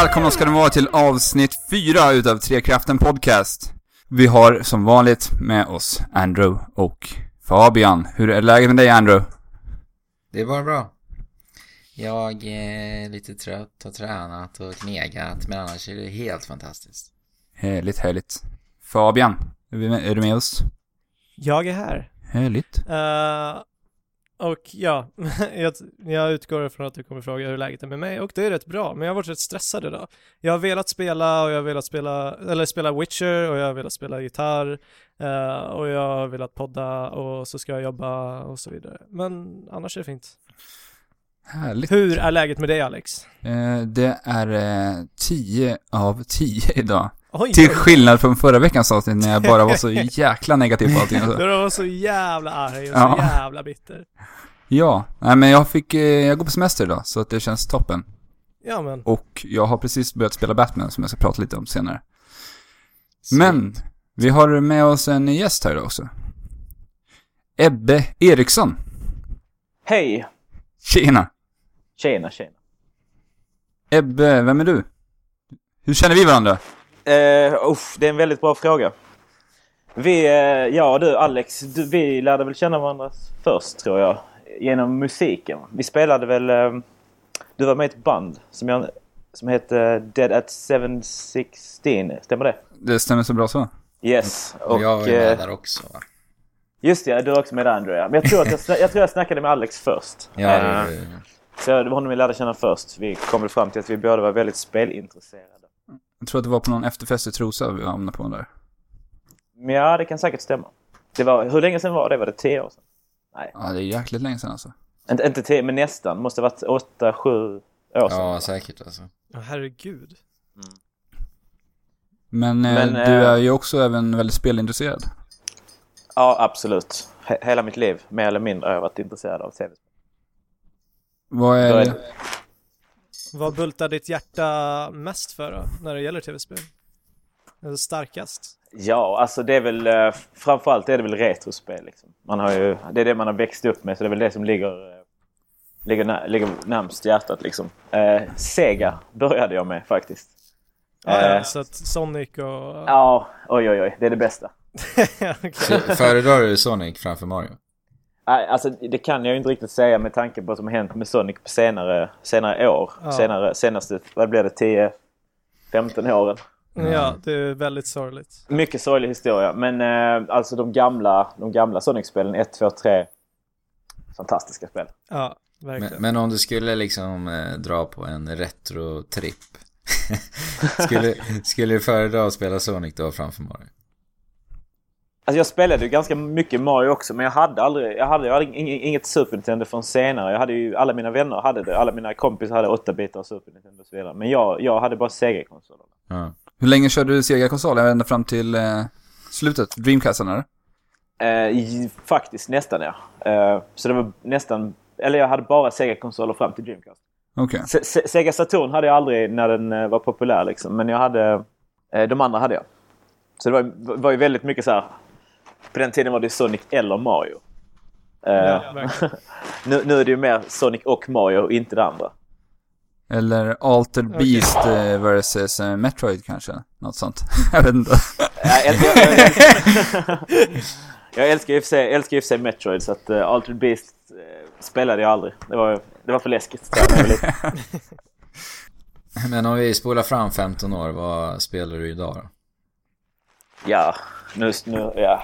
välkomna ska ni vara till avsnitt 4 utav Trekraften Podcast. Vi har som vanligt med oss Andrew och Fabian. Hur är läget med dig Andrew? Det är bara bra. Jag är lite trött, har tränat och knegat, men annars är det helt fantastiskt. Härligt, härligt. Fabian, är, med, är du med oss? Jag är här. Härligt. Uh, och ja, jag, jag utgår ifrån att du kommer fråga hur läget är med mig och det är rätt bra, men jag har varit rätt stressad idag. Jag har velat spela och jag har velat spela, eller spela Witcher och jag har velat spela gitarr uh, och jag har velat podda och så ska jag jobba och så vidare. Men annars är det fint. Härligt. Hur är läget med dig Alex? Eh, det är eh, 10 av 10 idag. Oj, Till skillnad från förra veckans avsnitt när jag bara var så jäkla negativ på allting. Du var så jävla arg och Ja. så jävla bitter. Ja, nej men jag fick, eh, jag går på semester idag så att det känns toppen. Ja men, Och jag har precis börjat spela Batman som jag ska prata lite om senare. Men, vi har med oss en gäst här idag också. Ebbe Eriksson. Hej! Tjena! Tjena, tjena. Ebbe, vem är du? Hur känner vi varandra? Uh, uff, det är en väldigt bra fråga. Vi, eh, jag och du Alex, du, vi lärde väl känna varandra först tror jag. Genom musiken. Vi spelade väl... eh, du var med i ett band som, jag, som hette Dead at 716, stämmer det? Det stämmer så bra så. Yes. Och jag var med eh, där också va? just det, du är också med där Andrea. Men jag tror, att jag, jag tror jag snackade med Alex först. Ja, Eh, det, Så det var honom vi lärde känna först. Vi kom väl fram till att vi båda var väldigt spelintresserade. Jag tror att det var på någon efterfest i Trosa vi hamnade på där. Men ja, det kan säkert stämma. Det var, hur länge sedan var det? Var det tio år sedan? Ja, det är jäkligt länge sedan alltså. Inte, inte tio, men nästan. Måste ha varit åtta, sju år sedan. ja, säkert alltså. oh, herregud. Men, eh, Men, du eh, är ju också även väldigt spelintresserad. Ja, absolut. He- hela mitt liv, mer eller mindre, har jag varit intresserad av tv-spel. Vad Då är är det? Vad bultar ditt hjärta mest för då, när det gäller tv-spel? Alltså starkast? Ja, alltså det är väl... Eh, framförallt är det väl retrospel liksom. Man har ju, det är det man har växt upp med, så det är väl det som ligger, eh, ligger, nä- ligger närmst hjärtat liksom. Eh, Sega började jag med faktiskt. Ja, ja, Eh, så att Sonic och... Ja, oj oj oj, det är det bästa. Föredrar du Sonic framför Mario? Nej, alltså det kan jag ju inte riktigt säga med tanke på vad som har hänt med Sonic på senare, senare år. Ja. Senare, senaste, vad blir det, 10, 15 åren. Ja, det är väldigt sorgligt. Mycket sorglig historia. Men eh, alltså de gamla, de gamla Sonic-spelen, 1, 2, 3. Fantastiska spel. Ja, Men, verkligen. men om du skulle liksom eh, dra på en retro-tripp. skulle, skulle du föredra att spela Sonic då framför Mario? Alltså jag spelade ju ganska mycket Mario också men jag hade aldrig, jag hade, jag hade ing- inget Super Nintendo från senare. Jag hade ju, alla mina vänner hade det. Alla mina kompisar hade 8 bitar Super Nintendo och så vidare. Men jag, jag hade bara Sega-konsolerna. Ja. Hur länge körde du Sega-konsol? Ända fram till eh, slutet? Dreamcasten eller? Eh, faktiskt nästan ja. Eh, så det var nästan, eller jag hade bara Sega-konsoler fram till Dreamcast. Se- Se- Sega Saturn hade jag aldrig när den eh, var populär liksom. Men jag hade... Eh, de andra hade jag. Så det var, var ju väldigt mycket så här. På den tiden var det Sonic eller Mario. Eh, Ja, nu, nu är det ju mer Sonic och Mario och inte det andra. Eller Altered Okej. Beast eh, versus eh, Metroid kanske? Något sånt. jag vet inte. Jag älskar, jag, jag, älskar, jag älskar i och för sig, älskar i och för sig Metroid så att uh, Altered Beast eh, spelade jag aldrig. Det var, det var för läskigt. Men om vi spolar fram 15 år, vad spelar du idag då? Ja, nu, nu ja.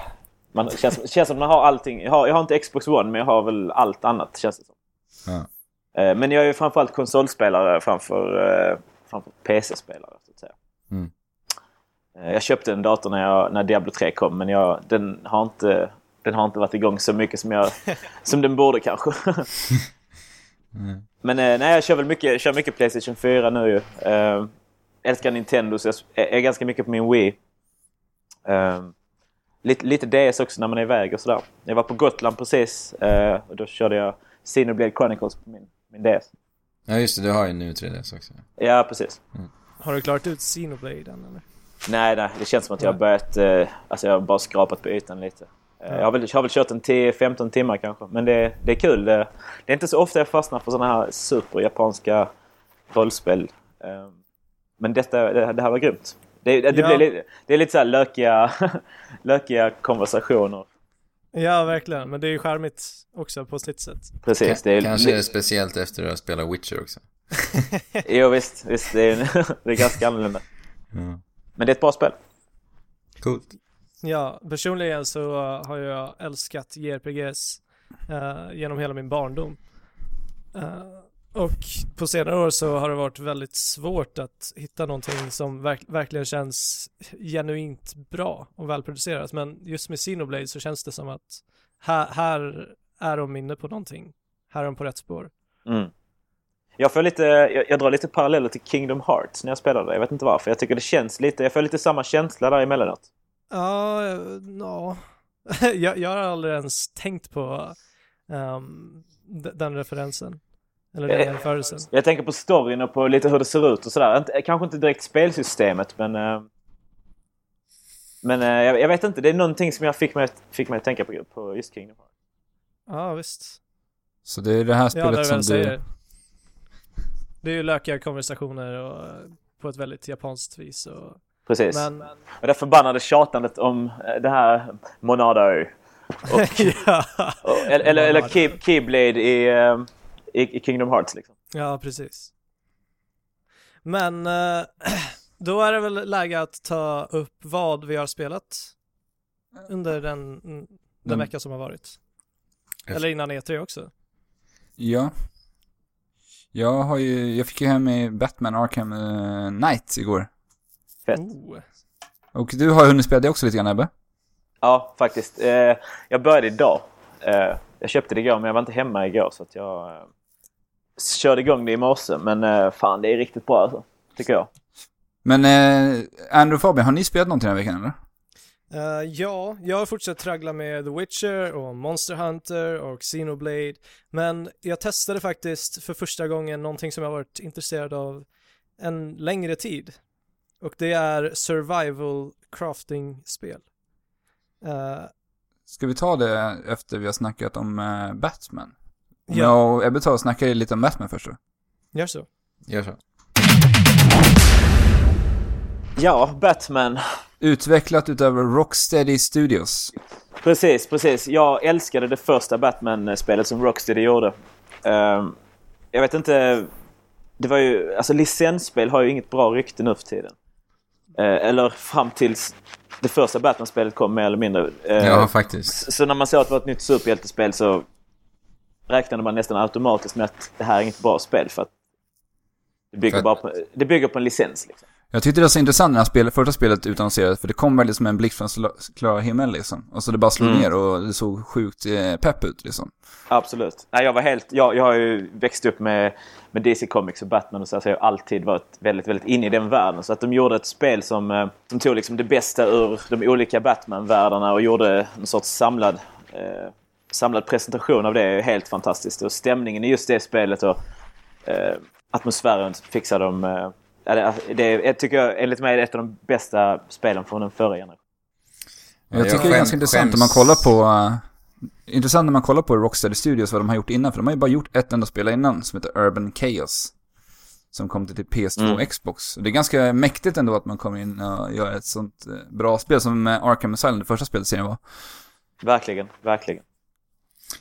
Man känns, känns som man har allting. Jag har, jag har inte Xbox One men jag har väl allt annat känns det som. Ja. Eh, Men jag är ju framförallt konsolspelare framför, eh, framför PC-spelare. Så att säga. Mm. Eh, Jag köpte en dator när, jag, när Diablo 3 kom men jag, den, har inte, den har inte varit igång så mycket som, jag, som den borde kanske. Mm. Men nej, jag kör väl mycket, kör mycket Playstation 4 nu ju. Älskar Nintendo så jag är ganska mycket på min Wii. Lite, lite DS också när man är iväg och sådär. Jag var på Gotland precis eh, och då körde jag Xenoblade Chronicles på min, min DS. Ja just det, du har ju nu 3DS också. Ja, precis. Har du klarat ut Xenoblade än eller? Nej, nej, det känns som att jag har börjat... Eh, alltså jag har bara skrapat på ytan lite. Eh, Jag, har väl, jag har väl kört en 10-15 timmar kanske. Men det, det är kul. Det, det är inte så ofta jag fastnar för sådana här superjapanska rollspel. Eh, Men detta, det, det här var grymt. Det, det, Ja. blir, lite- det är lite så här lökiga, lökiga konversationer. Ja, verkligen. Men det är ju charmigt också på sitt sätt. Precis. Det är, Kanske är det speciellt efter att ha spelat Witcher också. Jo visst, visst det, är, det är ganska annorlunda. Ja. Men det är ett bra spel. Coolt. Ja, personligen så har jag älskat JRPGs uh, genom hela min barndom. Uh, och på senare år så har det varit väldigt svårt att hitta någonting som verk- verkligen känns genuint bra och välproducerat. Men just med Xenoblade så känns det som att här, här är de inne på någonting. Här är de på rätt spår. Mm. Jag, får lite, jag, jag drar lite paralleller till Kingdom Hearts när jag spelar det. Jag vet inte varför. Jag tycker det känns lite, jag får lite samma känsla där emellanåt. Ja, eh, ja. jag, jag har aldrig ens tänkt på d- den referensen. Eller den Eh, jämförelsen. Jag tänker på storyn och på lite hur det ser ut och sådär. Kanske inte direkt spelsystemet men... eh, Men eh, jag, jag vet inte, det är någonting som jag fick mig, fick mig att tänka på, på just Kingdom Hearts. Ja, visst. Så det är det här Ja, spelet det är som du... säger. Det är ju lökiga konversationer och eh, på ett väldigt japanskt vis. Och, Precis. men, Och det förbannade tjatandet om eh, det här Monado. ja. Och, eller eller, eller key, Keyblade i, eh, i, i Kingdom Hearts liksom. ja, precis. Men eh, då är det väl läge att ta upp vad vi har spelat under den, den Den- vecka som har varit. Eller innan E3 också. Ja. Jag har ju, jag fick ju hem i Batman Arkham eh, Knight igår. Fett. Oh. Och du har ju hunnit spela det också lite grann Ebbe. Ja, faktiskt. Eh, jag började idag. Eh, jag köpte det igår men jag var inte hemma igår så att jag körde igång det i morse. Men eh, fan, det är riktigt bra alltså. Tycker jag. Men eh, Andrew och Fabian, har ni spelat någonting den här veckan eller? Eh, ja, jag har fortsatt traggla med The Witcher och Monster Hunter och Xenoblade. Men jag testade faktiskt för första gången någonting som jag har varit intresserad av en längre tid. Och det är survival crafting-spel. Eh, Ska vi ta det efter vi har snackat om eh, Batman? Ja. jag och Ebbe tar och snackar lite om Batman först då. gör så. Gör så. Ja, Batman. Utvecklat utav Rocksteady Studios. Precis, precis. Jag älskade det första Batman-spelet som Rocksteady gjorde. Ehm, jag vet inte... Det var ju... Alltså licensspel har ju inget bra rykte nu för tiden. Eh, eller fram tills det första Batman-spelet kom mer eller mindre. Eh, Ja, faktiskt. Så när man såg att det var ett nytt superhjältespel så räknade man nästan automatiskt med att det här är inget bra spel för att det bygger, För- bara på, det bygger på en licens. Liksom. Jag tyckte det var så intressant när spel, första spelet utannonserades, för det kom väldigt som en blixt från sla- klar himmel liksom. Och så det bara slog Mm. ner och det såg sjukt eh, pepp ut liksom. Absolut. Nej, jag var helt... Jag, jag har ju växt upp med, med DC Comics och Batman och så, så jag har alltid varit väldigt, väldigt inne i den världen. Så att de gjorde ett spel som, eh, som tog liksom det bästa ur de olika Batman-världarna och gjorde en sorts samlad, eh, samlad presentation av det är helt fantastiskt. Och stämningen i just det spelet och eh, atmosfären fixar de... Eh, ja, det, det tycker jag, enligt mig är ett av de bästa spelen från den förra generationen. Jag jag tycker det är ganska intressant skäms- om man kollar på... eh, intressant när man kollar på Rocksteady Studios vad de har gjort innan, för de har ju bara gjort ett enda spel innan som heter Urban Chaos. Som kom till PS2 och Mm. Xbox. Och det är ganska mäktigt ändå att man kommer in och gör ett sånt eh, bra spel som eh, Arkham Asylum, det första spelet serien var. Verkligen, verkligen.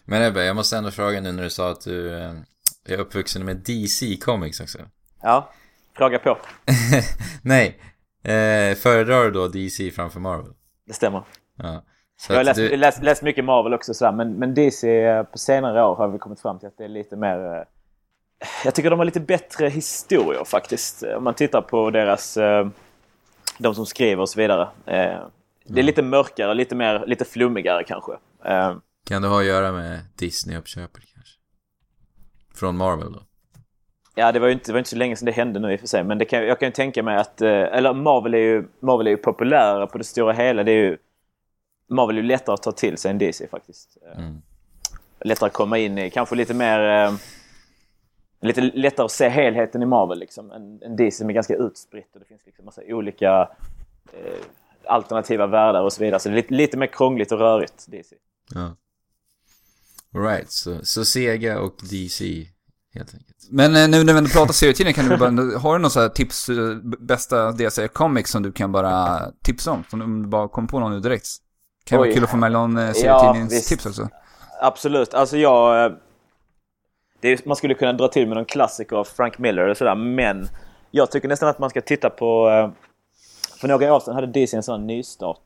Men Ebbe, jag måste ändå fråga nu när du sa att du eh, är uppvuxen med DC Comics också. Ja, fråga på. Nej, eh, föredrar du då DC framför Marvel? Det stämmer. Ja. Så Jag har läst, du, läst, läst mycket Marvel också sådär, men, men DC eh, på senare år har vi kommit fram till att det är lite mer... eh, Jag tycker de har lite bättre historier faktiskt. Om man tittar på deras... De som skriver och så vidare. Det är lite mörkare, lite mer, lite flummigare kanske. Kan det ha att göra med Disney-uppköpet kanske? Från Marvel då? Ja, det var ju inte, det var inte så länge sedan det hände nu i och för sig. Men det kan, jag kan ju tänka mig att... eh, Eller Marvel är ju, Marvel är ju populärare på det stora hela. Det är ju, Marvel är ju lättare att ta till sig än DC faktiskt. Eh, Mm. lättare att komma in i. Kanske lite mer... Eh, lite lättare att se helheten i Marvel liksom. En, en DC som är ganska utspritt och det finns liksom massa olika eh, alternativa världar och så vidare. Så det är lite, lite mer krångligt och rörigt, DC. Ja. Alright, så, så Sega och DC helt enkelt. Men eh, nu när vi pratar serietidningar kan du bara, har du några tips, eh, bästa DC Comics som du kan bara tipsa om? Som du bara kom på någon nu direkt? Kan vara kul att få med någon eh, Ja, serietidningstips visst. också. Absolut. Alltså jag... Det är, man skulle kunna dra till med någon klassiker av Frank Miller eller sådär, men jag tycker nästan att man ska titta på... För några år sedan hade DC en sån nystart.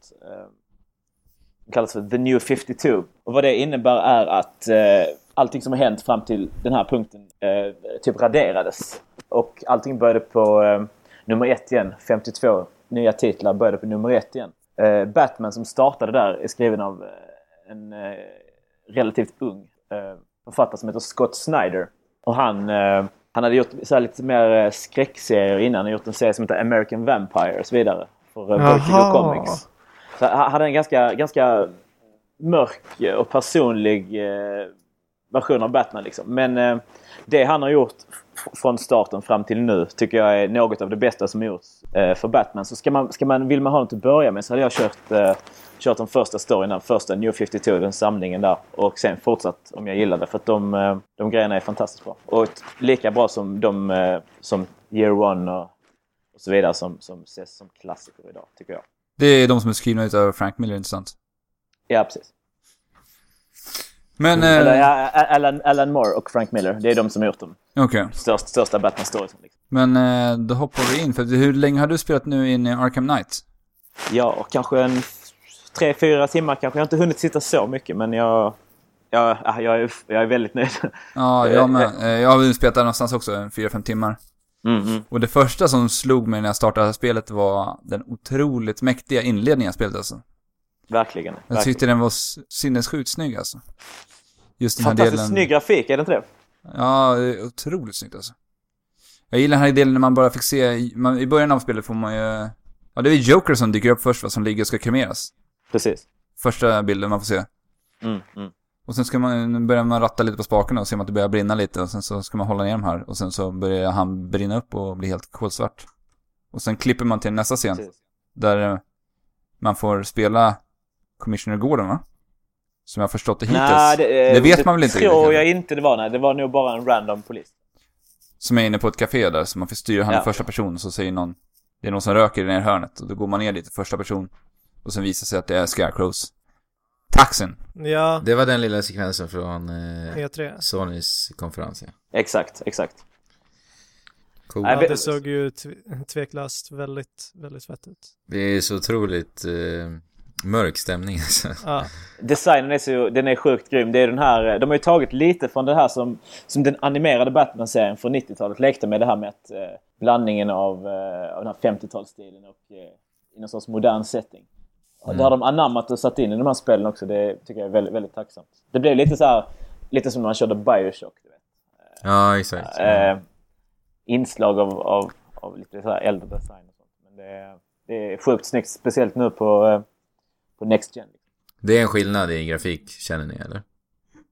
Kallas för The New 52. Och vad det innebär är att eh, allting som har hänt fram till den här punkten eh, typ raderades. Och allting började på eh, nummer ett igen. 52 nya titlar började på nummer ett igen. Eh, Batman som startade där är skriven av eh, en eh, relativt ung eh, författare som heter Scott Snyder. Och han, han hade gjort så här lite mer skräckserier innan. Han hade gjort en serie som heter American Vampire och så vidare. För eh, Vertigo. Comics. Så han hade en ganska, ganska mörk och personlig eh, version av Batman. Liksom. Men eh, det han har gjort från starten fram till nu tycker jag är något av det bästa som gjorts eh, för Batman. Så ska man, ska man, vill man ha något att börja med så hade jag kört, kört den första storyn, den första New 52, den samlingen där. Och sen fortsatt om jag gillar det. För att de, de grejerna är fantastiskt bra. Och lika bra som de som Year One och, och så vidare som, som ses som klassiker idag, tycker jag. Det är de som är skrivna utav Frank Miller, inte sant? Ja, precis. Men, Eller eh, ja, Alan, Alan Moore och Frank Miller. Det är de som har gjort de okej. största, största Batman-storiesen. Liksom. Men eh, då hoppar vi in, för hur länge har du spelat nu in i Arkham Knight? Ja, och kanske en tre, fyra timmar kanske. Jag har inte hunnit sitta så mycket, men jag, jag, ja, jag, är, jag är väldigt nöjd. Ja, jag med. Eh, Jag har spelat där någonstans också, fyra, fem timmar. Mm, mm. Och det första som slog mig när jag startade spelet var den otroligt mäktiga inledningen av spelet alltså. Verkligen. Jag verkligen. tyckte den var sinnessjukt snygg alltså. Just den här Fantastiskt delen. snygg grafik, är det inte det? Ja, det är otroligt snyggt alltså. Jag gillar den här delen när man bara fick se, man, i början av spelet får man ju... Ja, det är Joker som dyker upp först va, som ligger och ska kremeras. Precis. Första bilden man får se. Mm, mm. Och sen ska man, börjar man ratta lite på spakarna och ser man att det börjar brinna lite och sen så ska man hålla ner de här och sen så börjar han brinna upp och bli helt kolsvart. Och sen klipper man till nästa scen Precis. där eh, man får spela Commissioner Gordon va? Som jag har förstått det hittills. Nej, det, eh, Det vet man väl inte Det tror jag inte det var. Nej, det var nog bara en random polis. Som är inne på ett café där, så man får styra han i Ja. första person och så säger någon Det är någon som röker i det här hörnet och då går man ner lite första person Och sen visar sig att det är Scarecrows Taxen! Ja, Det var den lilla sekvensen från eh, E3. Sonys konferens, ja. Exakt, exakt. Cool. Ja, vet- det såg ju tv- tveklöst väldigt, väldigt fett ut. Det är så otroligt eh, mörk stämning alltså. Ja, Designen är så, den är sjukt grym. Det är den här, de har ju tagit lite från det här som, som den animerade Batman-serien från 90-talet lekte med det här med att eh, blandningen av, eh, av den här 50-talsstilen och eh, i någon sorts modern setting. Och Det har de anammat och satt in i de här spelen också. Det tycker jag är väldigt, väldigt tacksamt. Det blev lite så här, lite som när man körde Bioshock. Du vet. Ja, exakt. Eh, inslag av, av, av lite så här äldre design och sånt. Men det, är- det är sjukt snyggt, speciellt nu på, eh, på Next Gen. Det är en skillnad i grafik, känner ni eller?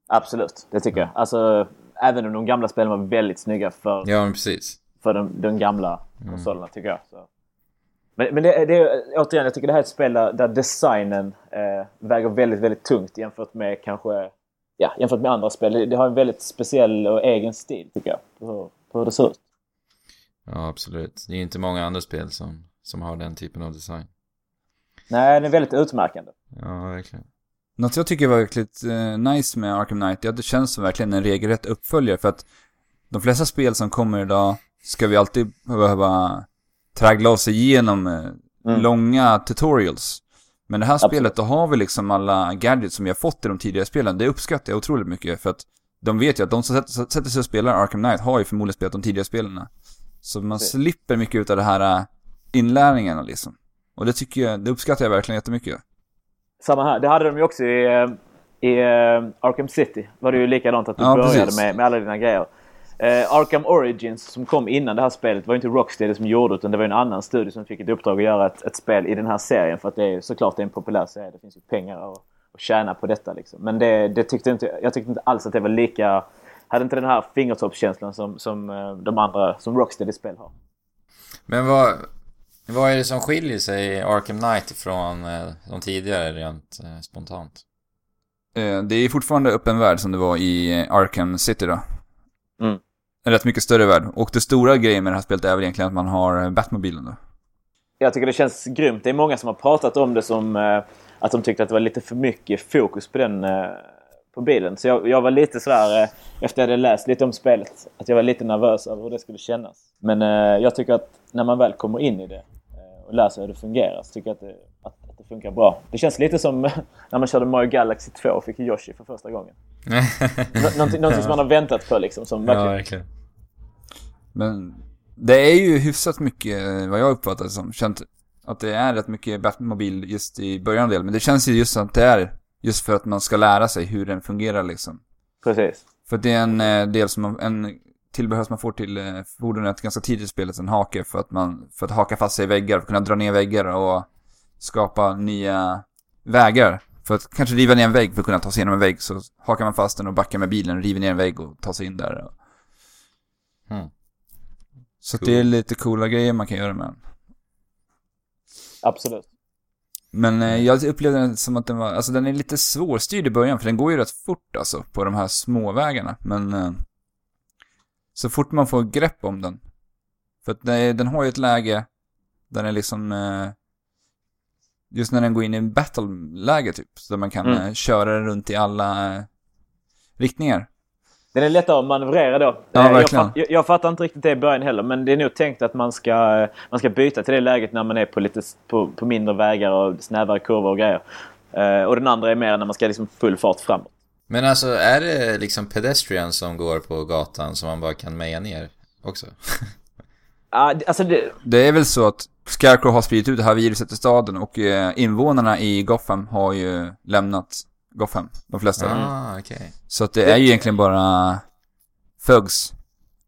Absolut, det tycker jag. Alltså, även om de gamla spelen var väldigt snygga för, Ja, precis. för de, de gamla konsolerna, tycker jag. Så. Men, men det, det återigen, jag tycker det här är ett spel där, där designen eh, väger väldigt, väldigt tungt jämfört med kanske ja, jämfört med andra spel. Det, det har en väldigt speciell och egen stil, tycker jag, på, hur- på hur det ser ut. Ja, absolut. Det är inte många andra spel som, som har den typen av design. Nej, den är väldigt utmärkande. Ja, verkligen. Något jag tycker var verkligt eh, nice med Arkham Knight är att det känns som verkligen en regelrätt uppföljare för att de flesta spel som kommer idag ska vi alltid behöva traggla oss igenom eh, Mm. långa tutorials. Men det här Absolut. spelet, då har vi liksom alla gadgets som vi har fått i de tidigare spelen. Det uppskattar jag otroligt mycket för att de vet ju att de som sätter, sig och spelar Arkham Knight har ju förmodligen spelat de tidigare spelen. Så man Precis. slipper mycket ut av det här äh, inlärningarna liksom. Och det tycker jag, det uppskattar jag verkligen jättemycket. Samma här. Det hade de ju också i, eh, i eh, Arkham City. Var det ju likadant att du Ja, började precis. med, med alla dina grejer. Eh, Arkham Origins som kom innan det här spelet var ju inte Rocksteady som gjorde utan det var en annan studio som fick ett uppdrag att göra ett, ett spel i den här serien för att det är såklart det är en populär serie. Det finns ju pengar att, att tjäna på detta liksom. Men det, det tyckte inte, jag tyckte inte alls att det var lika... Hade inte den här fingertoppskänslan som, som eh, de andra, som Rocksteady-spel har. Men vad, vad är det som skiljer sig Arkham Knight från eh, de tidigare rent eh, spontant? Det är fortfarande öppen värld som det var i Arkham City då. Mm. en rätt mycket större värld. Och det stora grejen med det här spelet är väl egentligen att man har eh, Batmobilen då. Jag tycker det känns grymt. Det är många som har pratat om det som eh, att de tyckte att det var lite för mycket fokus på den eh, på bilen. Så jag, jag var lite sådär, eh, efter jag hade läst lite om spelet, att jag var lite nervös över hur det skulle kännas. Men jag tycker att när man väl kommer in i det och lär sig hur det fungerar så tycker jag att det, att, att det funkar bra. Det känns lite som när man körde Mario Galaxy 2 och fick Yoshi för första gången. Nå- någonting, någonting som man har väntat på liksom. Som ja, verkligen, verkligen. Men det är ju hyfsat mycket, eh, vad jag uppfattar som, känt att det är rätt mycket Batmobil just i början delen. Men det känns ju just att det är just för att man ska lära sig hur den fungerar liksom. Precis. För det är en eh, del som en tillbehör som man får till eh, fordonet ganska tidigt i spelet, en hake för att man, för att haka fast sig i väggar, för att kunna dra ner väggar och skapa nya vägar. För att kanske riva ner en vägg för att kunna ta sig igenom en vägg så hakar man fast den och backar med bilen, river ner en vägg och tar sig in där. Mm. Så Cool. det är lite coola grejer man kan göra med den. Absolut. Men eh, jag upplevde den som att den var, alltså den är lite svårstyrd i början för den går ju rätt fort alltså på de här små vägarna. Men eh, så fort man får grepp om den. För att det, den har ju ett läge där den liksom, eh, just när den går in i en battle-läge typ, så man kan Mm. eh, köra den runt i alla eh, riktningar. Den är lättare att manövrera då. Ja, jag, fatt, jag, jag fattar inte riktigt det i början heller, men det är nog tänkt att man ska, man ska byta till det läget när man är på, lite, på, på mindre vägar och snävare kurvor och grejer. Eh, och den andra är mer när man ska liksom full fart framåt. Men alltså, är det liksom pedestrian som går på gatan som man bara kan meja ner också? Ah, det- alltså det, Det är väl så att Scarecrow har spridit ut det här viruset i staden och eh, invånarna i Gotham har ju lämnat Gotham, de flesta. ah, okej. Så att det är ju egentligen bara thugs.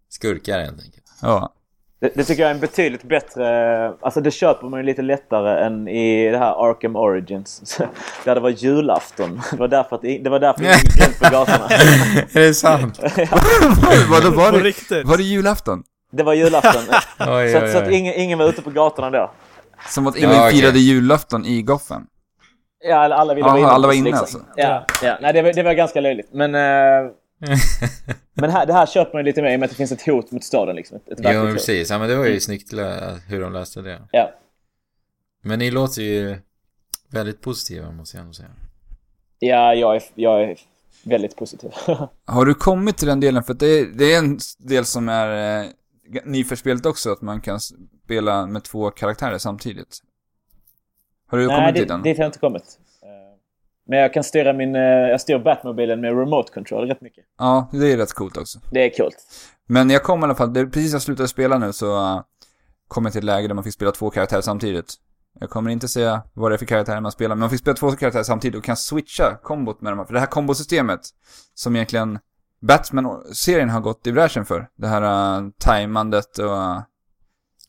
Skurkar helt enkelt. Ja. Det, det tycker jag är en betydligt bättre... Alltså det köper man ju lite lättare än i det här Arkham Origins. Där det var julafton. Det var därför, att, det- det var därför ingen gick runt på gatorna. är det sant? Vadå, var det, riktigt? var det julafton? Det var julafton. Oj, så, att, oj, så att oj. ingen, ingen var ute på gatorna då. Som att ingen Ja, okej. firade julafton i Gotham. Ja, alla ville Jaha, vara inne. alla var inne liksom. alltså. Ja, ja. Nej, det var, det var ganska löjligt. Men, eh, men här, det här köper man ju lite mer i och med att det finns ett hot mot staden. Liksom. Ett, ett Jo, men precis. Ja, men det var ju snyggt lö- hur de löste det. Ja. Men ni låter ju väldigt positiva, måste jag ändå säga. ja, jag är, jag är väldigt positiv. Har du kommit till den delen? För det, är, det är en del som är eh, ny för spelet också, att man kan spela med två karaktärer samtidigt. Har du Nej, kommit dit, till den? dit har jag inte kommit. Men jag kan styra min... eh, Jag styr Batmobilen med remote control rätt mycket. Ja, det är rätt coolt också. Det är coolt. Men jag kom i alla fall, precis jag slutade spela nu så uh, kom jag till ett läge där man fick spela två karaktärer samtidigt. Jag kommer inte säga vad det är för karaktärer man spelar, men man fick spela två karaktärer samtidigt och kan switcha kombot med dem. För det här kombosystemet, som egentligen Batman-serien har gått i bräschen för. Det här uh, timandet och... Uh,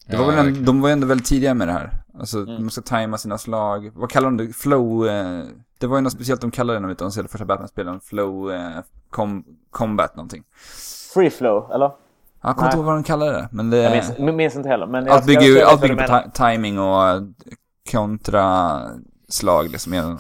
det var Ja, väl en, de var ändå väldigt tidiga med det här. Alltså, Mm. man ska tajma sina slag. Vad kallar de det? Flow... eh, det var ju något speciellt de kallade det när de spelade första Batman-spelen. Flow... eh, com, combat någonting. Free flow, eller? Jag kommer inte ihåg vad de kallar det, men det... Jag minns, jag minns inte heller. Men Allt bygger, ju- allt bygger på timing och eh, kontraslag liksom.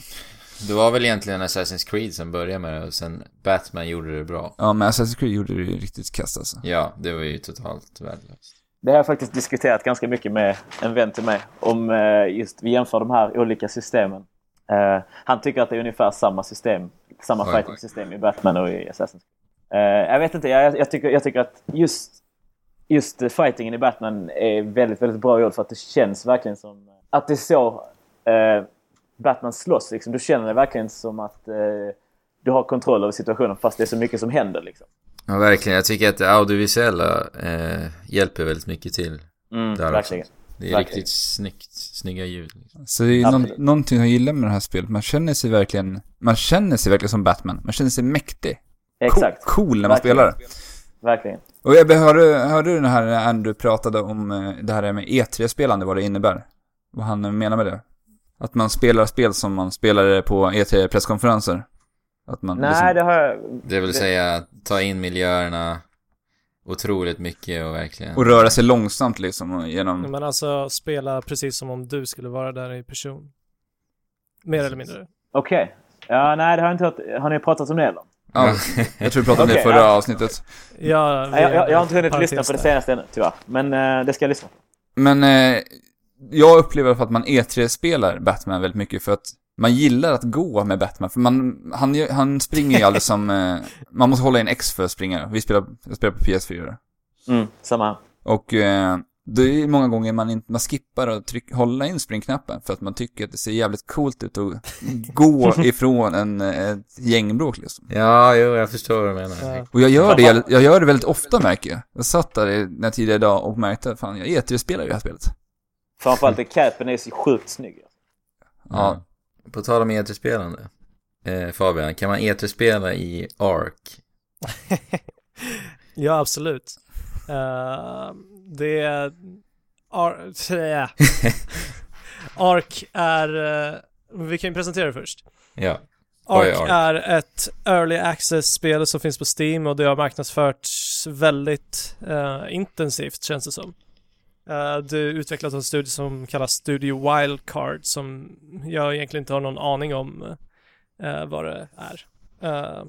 Det var väl egentligen Assassin's Creed som började med det och sen Batman gjorde det bra. Ja, men Assassin's Creed gjorde det ju riktigt kast alltså. Ja, det var ju totalt värdelöst. Det har jag faktiskt diskuterat ganska mycket med en vän till mig. Om eh, just, vi jämför de här olika systemen. Eh, han tycker att det är ungefär samma system. Samma Oj. fighting-system i Batman och i Assassin's Creed. Eh, jag vet inte, jag, jag, tycker, jag tycker att just, just fightingen i Batman är väldigt, väldigt bra gjord för att det känns verkligen som att det är så Batman slåss. Liksom. Du känner det verkligen som att du har kontroll över situationen fast det är så mycket som händer. Liksom. Ja, verkligen. Jag tycker att det audiovisuella eh, hjälper väldigt mycket till. Mm, Där också. verkligen. Det är Verkligen. riktigt snyggt, snygga ljud. Liksom. Så det är någon, Absolut. någonting jag gillar med det här spelet. Man känner sig verkligen, man känner sig verkligen som Batman. Man känner sig mäktig. Exakt. Cool, cool när man Verkligen. spelar. Verkligen. Och Ebbe, hörde, hörde du den här när Andrew pratade om eh, det här med E3-spelande, vad det innebär? Vad han menar med det? Att man spelar spel som man spelade på E3-presskonferenser? Att man Nej, liksom, det har jag... Det vill säga, ta in miljöerna otroligt mycket och verkligen... Och röra sig långsamt liksom genom... Men alltså spela precis som om du skulle vara där i person. Mer eller mindre. Okej. Ja, nej, det har jag inte hört. Har ni pratat om det eller? Ja, jag tror vi pratade om det i förra ja. avsnittet. Ja, jag, jag, jag har inte hunnit lyssna på det senaste ännu, tyvärr. Men eh, det ska jag lyssna på. Men eh, jag upplever för att man E3-spelar Batman väldigt mycket för att man gillar att gå med Batman. För man, han, han springer ju aldrig som... Eh, man måste hålla in X för att springa. Vi spelar, jag spelar på PS4. Mm, samma. Och eh, det är många gånger man, inte, man skippar att tryck, hålla in springknappen för att man tycker att det ser jävligt coolt ut att gå ifrån en, ett gängbråk liksom. Ja, jo, jag förstår vad du menar. Ja. Och jag gör det, jag, jag gör det väldigt ofta märker jag. Jag satt där när tidigare idag och märkte att fan, jag E3-spelar ju det här spelet. Framförallt är capen är så sjukt snygg. Ja. På tal om E3-spelande. Eh, Fabian, kan man E3-spela i Ark? ja, absolut. Eh, det är... Ar. Ark är... eh, vi kan ju presentera det först. Ja. Är Ark Ark? är ett early access-spel som finns på Steam och det har marknadsförts väldigt eh, intensivt känns det som. Eh, det utvecklat av en studio som kallas Studio Wildcard som jag egentligen inte har någon aning om eh, vad det är. Eh,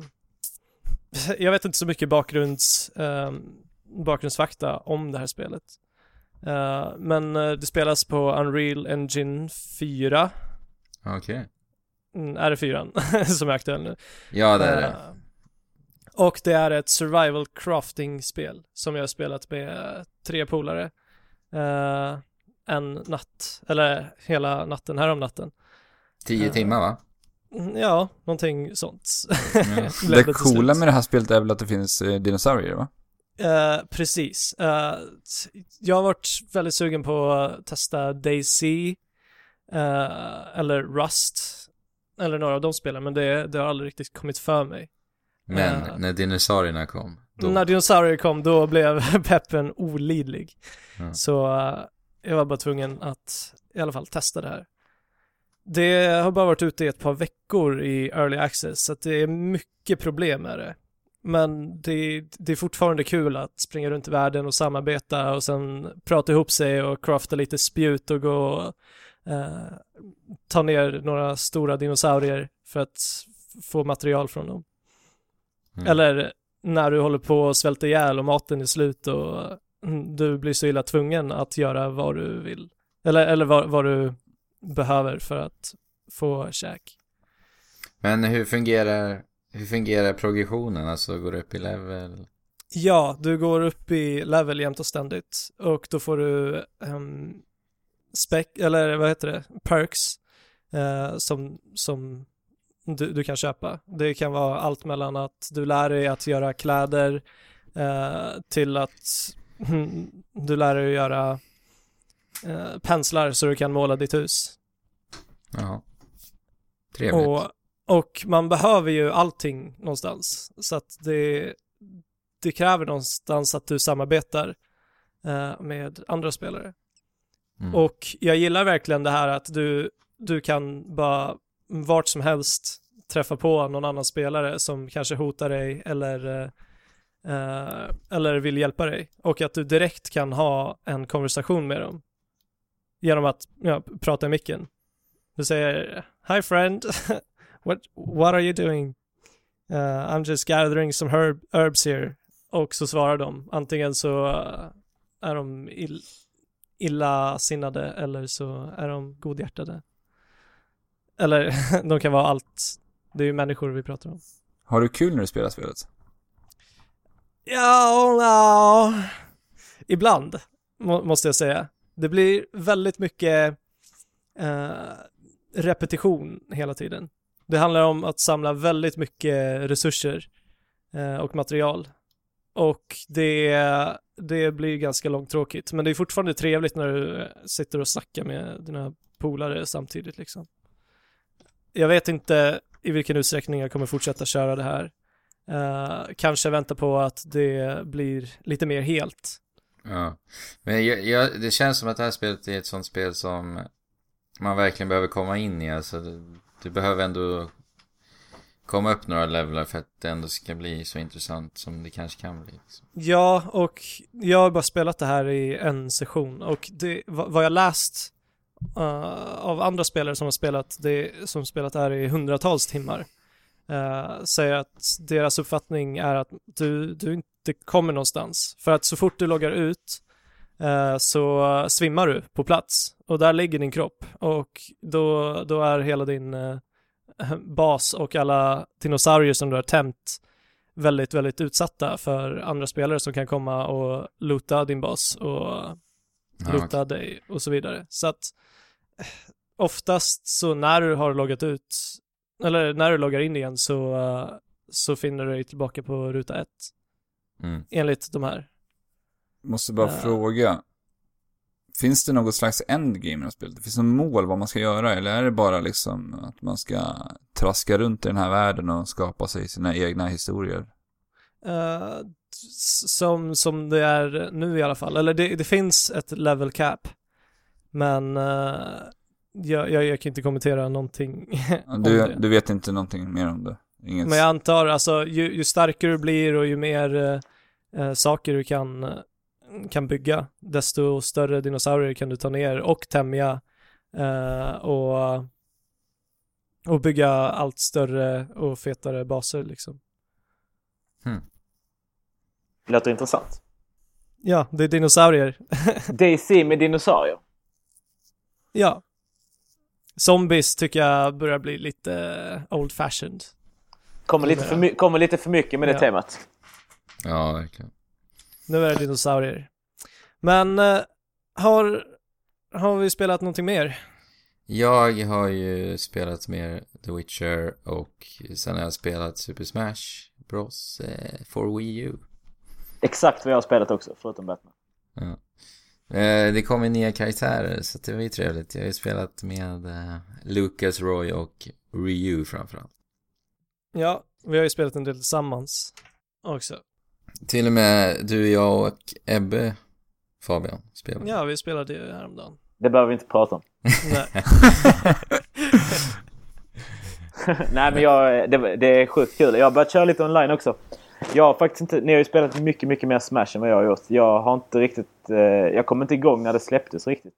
jag vet inte så mycket bakgrunds, eh, bakgrundsfakta om det här spelet. Men det spelas på Unreal Engine 4. Okej. Mm, är det 4 som är aktuell nu? Ja, det är det. Och det är ett survival crafting-spel som jag har spelat med tre polare. Eh, en natt, eller hela natten, här om natten. Tio eh, timmar, va? Mm, Ja, någonting sånt. Mm. Det coola med det här spelet är väl att det finns eh, dinosaurier va? Eh, precis. Eh, jag har varit väldigt sugen på att testa DayZ eh, eller Rust eller några av de spelen, men det, det har aldrig riktigt kommit för mig. Men när dinosaurierna kom, då... När dinosaurier kom, då blev peppen olidlig. Ja. Så eh, jag var bara tvungen att i alla fall testa det här. Det har bara varit ute i ett par veckor i early access, så det är mycket problem med det. Men det, det är fortfarande kul att springa runt i världen och samarbeta och sen prata ihop sig och crafta lite spjut och gå och eh, ta ner några stora dinosaurier för att få material från dem. Mm. Eller när du håller på att svälta ihjäl och maten är slut och mm, du blir så illa tvungen att göra vad du vill. Eller, eller vad, vad du behöver för att få käk. Men hur fungerar, hur fungerar progressionen? Alltså, går du upp i level? Ja, du går upp i level jämt och ständigt och då får du um, spec, eller vad heter det, perks eh, som, som du, du kan köpa. Det kan vara allt mellan att du lär dig att göra kläder eh, till att du lär dig att göra eh, penslar så du kan måla ditt hus. Jaha. Trevligt. Och, och man behöver ju allting någonstans. Så att det, det kräver någonstans att du samarbetar eh, med andra spelare. Mm. Och jag gillar verkligen det här att du, du kan bara vart som helst träffa på någon annan spelare som kanske hotar dig eller, eh, eh, eller vill hjälpa dig. Och att du direkt kan ha en konversation med dem genom att ja, prata i micken. Du säger Hi friend, what, what are you doing? Uh, I'm just gathering some herb, herbs here. Och så svarar de. Antingen så uh, är de ill, illasinnade eller så är de godhjärtade. Eller de kan vara allt. Det är ju människor vi pratar om. Har du kul när du spelar spelet? Ja, no. Ibland, må, måste jag säga. Det blir väldigt mycket eh, repetition hela tiden. Det handlar om att samla väldigt mycket resurser eh, och material. Och det, det blir ganska långtråkigt. Men det är fortfarande trevligt när du sitter och snackar med dina polare samtidigt liksom. Jag vet inte i vilken utsträckning jag kommer fortsätta köra det här. Eh, kanske vänta på att det blir lite mer helt. Ja. Men jag, jag, det känns som att det här spelet är ett sånt spel som man verkligen behöver komma in i. Alltså, du, du behöver ändå komma upp några levlar för att det ändå ska bli så intressant som det kanske kan bli. Liksom. Ja, och jag har bara spelat det här i en session och det, vad jag läst uh, av andra spelare som har spelat det, som spelat det här i hundratals timmar eh, säger att deras uppfattning är att du, du inte kommer någonstans. För att så fort du loggar ut eh, så svimmar du på plats och där ligger din kropp och då, då är hela din bas och alla dinosaurier som du har tämt väldigt, väldigt utsatta för andra spelare som kan komma och loota din bas och Ja, loota dig och så vidare. Så att oftast så när du har loggat ut, eller när du loggar in igen så, så finner du dig tillbaka på ruta ett mm. enligt de här. Måste bara Ja. fråga. Finns det något slags endgame i spelet? Finns det något mål vad man ska göra? Eller är det bara liksom att man ska traska runt i den här världen och skapa sig sina egna historier? S- som, som det är nu i alla fall. Eller det, det finns ett level cap. Men eh, jag, jag, jag kan inte kommentera någonting om Du, det. du vet inte någonting mer om det? Inget... Men jag antar, alltså ju, ju starkare du blir och ju mer eh, saker du kan, kan bygga, desto större dinosaurier kan du ta ner och tämja eh, och, och bygga allt större och fetare baser liksom. Det låter intressant. Ja, det är dinosaurier. DC med dinosaurier. Ja. Zombies tycker jag börjar bli lite eh, old fashioned. Kommer lite för, my- kommer lite för mycket med det Ja. temat. ja, verkligen. Nu är det dinosaurier. Men eh, har, har vi spelat någonting mer? Jag har ju spelat mer The Witcher och sen har jag spelat Super Smash Bros eh, for Wii U. Exakt vad jag har spelat också, förutom Batman. Ja. Eh, det kommer nya karaktärer så det var ju trevligt. Jag har ju spelat med eh, Lucas, Roy och Ryu framförallt. Ja, vi har ju spelat en del tillsammans också. Till och med du, jag och Ebbe Fabian spelade. Ja, vi spelade ju häromdagen. Det behöver vi inte prata om. Nej. Nej men jag, det, det är sjukt kul. Jag har börjat köra lite online också. Jag har faktiskt inte, ni har ju spelat mycket, mycket mer Smash än vad jag har gjort. Jag har inte riktigt, eh, jag kom inte igång när det släpptes riktigt.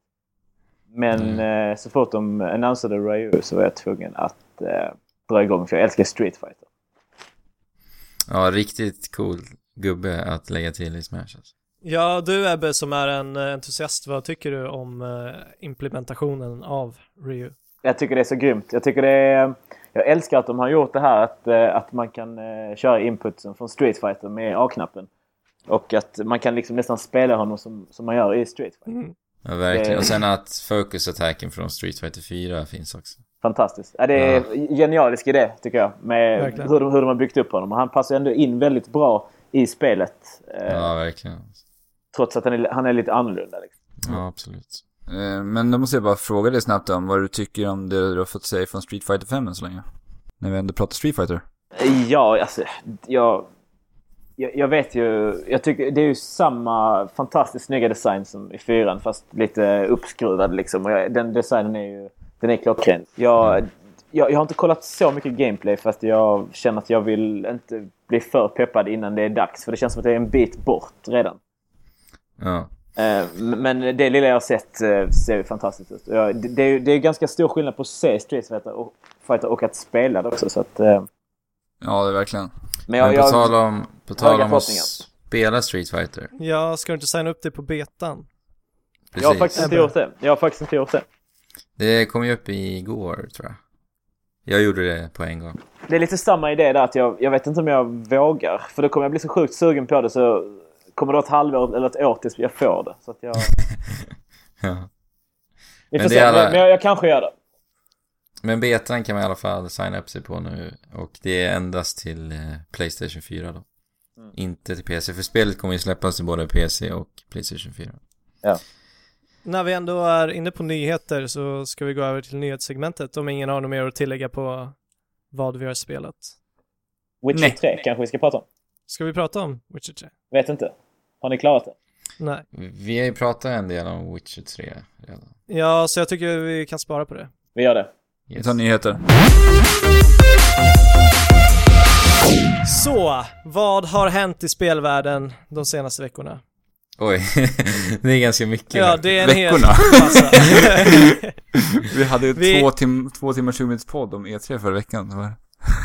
Men eh, så fort de annonserade Ryu så var jag tvungen att eh, dra igång för jag älskar Street Fighter. Ja, riktigt cool gubbe att lägga till i Smash alltså. Ja, du Ebbe som är en eh, entusiast, vad tycker du om eh, implementationen av Ryu? Jag tycker det är så grymt. Jag tycker det är... Jag älskar att de har gjort det här att, eh, att man kan eh, köra inputsen från Street Fighter med A-knappen. Och att man kan liksom nästan spela honom som, som man gör i Street Fighter. Mm. Ja, verkligen. Det- Och sen att focus-attacken från Street Fighter 4 finns också. Fantastiskt. Ja, det är en genialisk idé tycker jag. Med Verkligen. hur de, hur de har byggt upp honom. Och han passar ändå in väldigt bra i spelet. Eh, Ja, verkligen. Trots att han är, han är lite annorlunda. Liksom. Ja, absolut. Eh, Men då måste jag bara fråga dig snabbt om vad du tycker om det du har fått säga från Street Fighter 5 än så länge. När vi ändå pratar Street Fighter. Ja, alltså. Jag, jag, jag vet ju. Jag tycker det är ju samma fantastiskt snygga design som i fyran. Fast lite uppskruvad liksom. Och jag, den designen är ju den är klockren. Jag, jag, jag har inte kollat så mycket gameplay fast jag känner att jag vill inte bli för peppad innan det är dags. För det känns som att det är en bit bort redan. Ja. Eh, Men det lilla jag har sett eh, ser ju fantastiskt ut. Det det är ganska stor skillnad på att se Street Fighter och, Fighter och att spela det också. Så att, eh, Ja, det är verkligen. men jag, Men på jag, tal om, på tal om att spela Street Fighter. Ja, ska du inte signa upp dig på betan? jag har faktiskt inte gjort det. Jag har faktiskt inte gjort det. Det kom ju upp igår, tror jag. Jag gjorde det på en gång. Det är lite samma idé där att jag, jag vet inte om jag vågar. För då kommer jag bli så sjukt sugen på det så kommer det ett halvår eller ett år tills jag får det. Så att jag... Ja. Vi Men får det se. alla- Men, men jag, jag kanske gör det. Men betan kan man i alla fall signa upp sig på nu. Och det är endast till eh, Playstation 4 då. Mm. Inte till PC. För spelet kommer ju släppas till både PC och Playstation 4. När vi ändå är inne på nyheter så ska vi gå över till nyhetssegmentet om ingen har något mer att tillägga på vad vi har spelat. Witcher Nej. 3 kanske vi ska prata om. Ska vi prata om Witcher 3? Vet inte. Har ni klarat det? Nej. Vi har ju pratat en del om Witcher 3 redan. Ja, så jag tycker vi kan spara på det. Vi gör det. Vi tar nyheter. Så, vad har hänt i spelvärlden de senaste veckorna? Oj, det är ganska mycket. Ja, det är en hel Veckorna. massa. Vi hade ju Vi- två, tim två timmar 20 minuters podd om E3 förra veckan.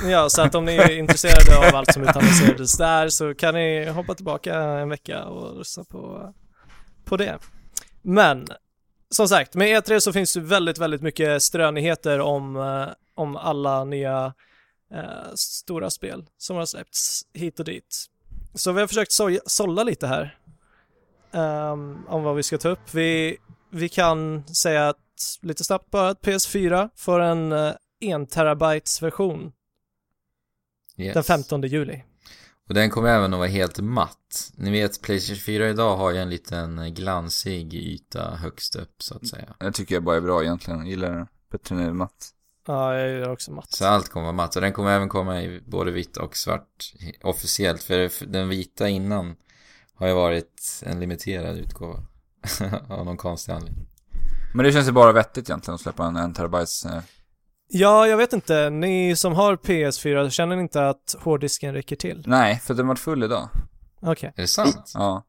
Ja, så att om ni är intresserade av allt som utannonserades där så kan ni hoppa tillbaka en vecka och lyssna på, på det. Men, som sagt, med E3 så finns det väldigt, väldigt mycket strönyheter om, eh, om alla nya eh, stora spel som har släppts hit och dit. Så vi har försökt so sålla lite här um, om vad vi ska ta upp. Vi, vi kan säga att lite snabbt bara att PS4 får en eh, terabytes version Yes. den 15 juli. Och den kommer även att vara helt matt. Ni vet, Playstation 4 idag har ju en liten glansig yta högst upp så att säga. Jag tycker jag bara är bra egentligen. Jag gillar det bättre när det är matt. Ja, jag gillar också matt. Så allt kommer vara matt. Och den kommer även komma i både vitt och svart officiellt. För den vita innan har ju varit en limiterad utgåva. Av någon konstig anledning. Men det känns ju bara vettigt egentligen att släppa en 1 terabytes. Ja, jag vet inte. Ni som har PS4, känner ni inte att hårddisken räcker till? Nej, för den var full idag. Okej. Är det sant? Ja.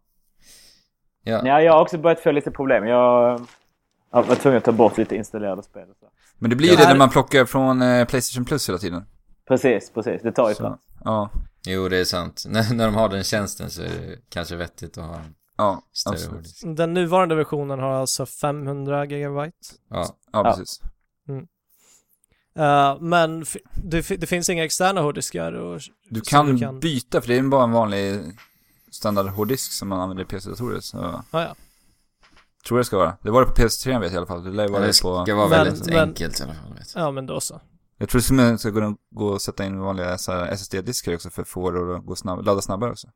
Ja. Ja, jag har också börjat få lite problem. Jag, jag var tvungen att ta bort lite installerade spel. och Så. Men det blir ju Ja, det här- när man plockar från eh, Playstation Plus hela tiden. Precis, precis. Det tar ju plats. ja, Jo, det är sant. När, när de har den tjänsten så är det kanske vettigt att ha en ja, större absolut. hårddisk. Den nuvarande versionen har alltså 500 gigabyte. Ja. Ja, Ja. precis. Uh, men det, det finns inga externa hårddiskar och Du kan, du kan- byta, för det är bara en vanlig standard hårddisk som man använder i PC-datorer. Så ah, ja. tror det ska vara. Det var det på PS3 vet jag i alla fall. Det lär vara Det det ska på... vara Men- väldigt men- enkelt i alla fall. Vet. ja, men då så. Jag tror att det ska gå, gå att sätta in vanliga SSD-diskar också för att få det att gå snabb, ladda snabbare också.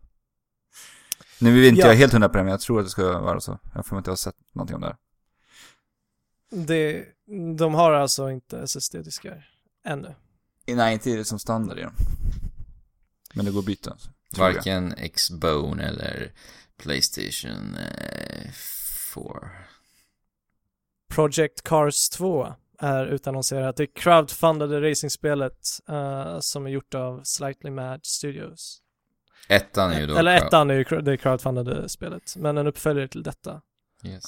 Nu är inte Ja. jag helt hundra på det, men jag tror att det ska vara så. Jag får inte ha sett någonting om det här. Det, de har alltså inte SSD-diskar ännu. Nej, inte det som standard i dem. Men det går att byta. så, tror jag. Varken X-Bone eller Playstation eh, 4. Project Cars 2 är utannonserat. Det är crowdfundade racingspelet eh, som är gjort av Slightly Mad Studios. Ettan är ju då... Eller ettan är ju det crowdfundade spelet, men en uppföljare till detta. Yes.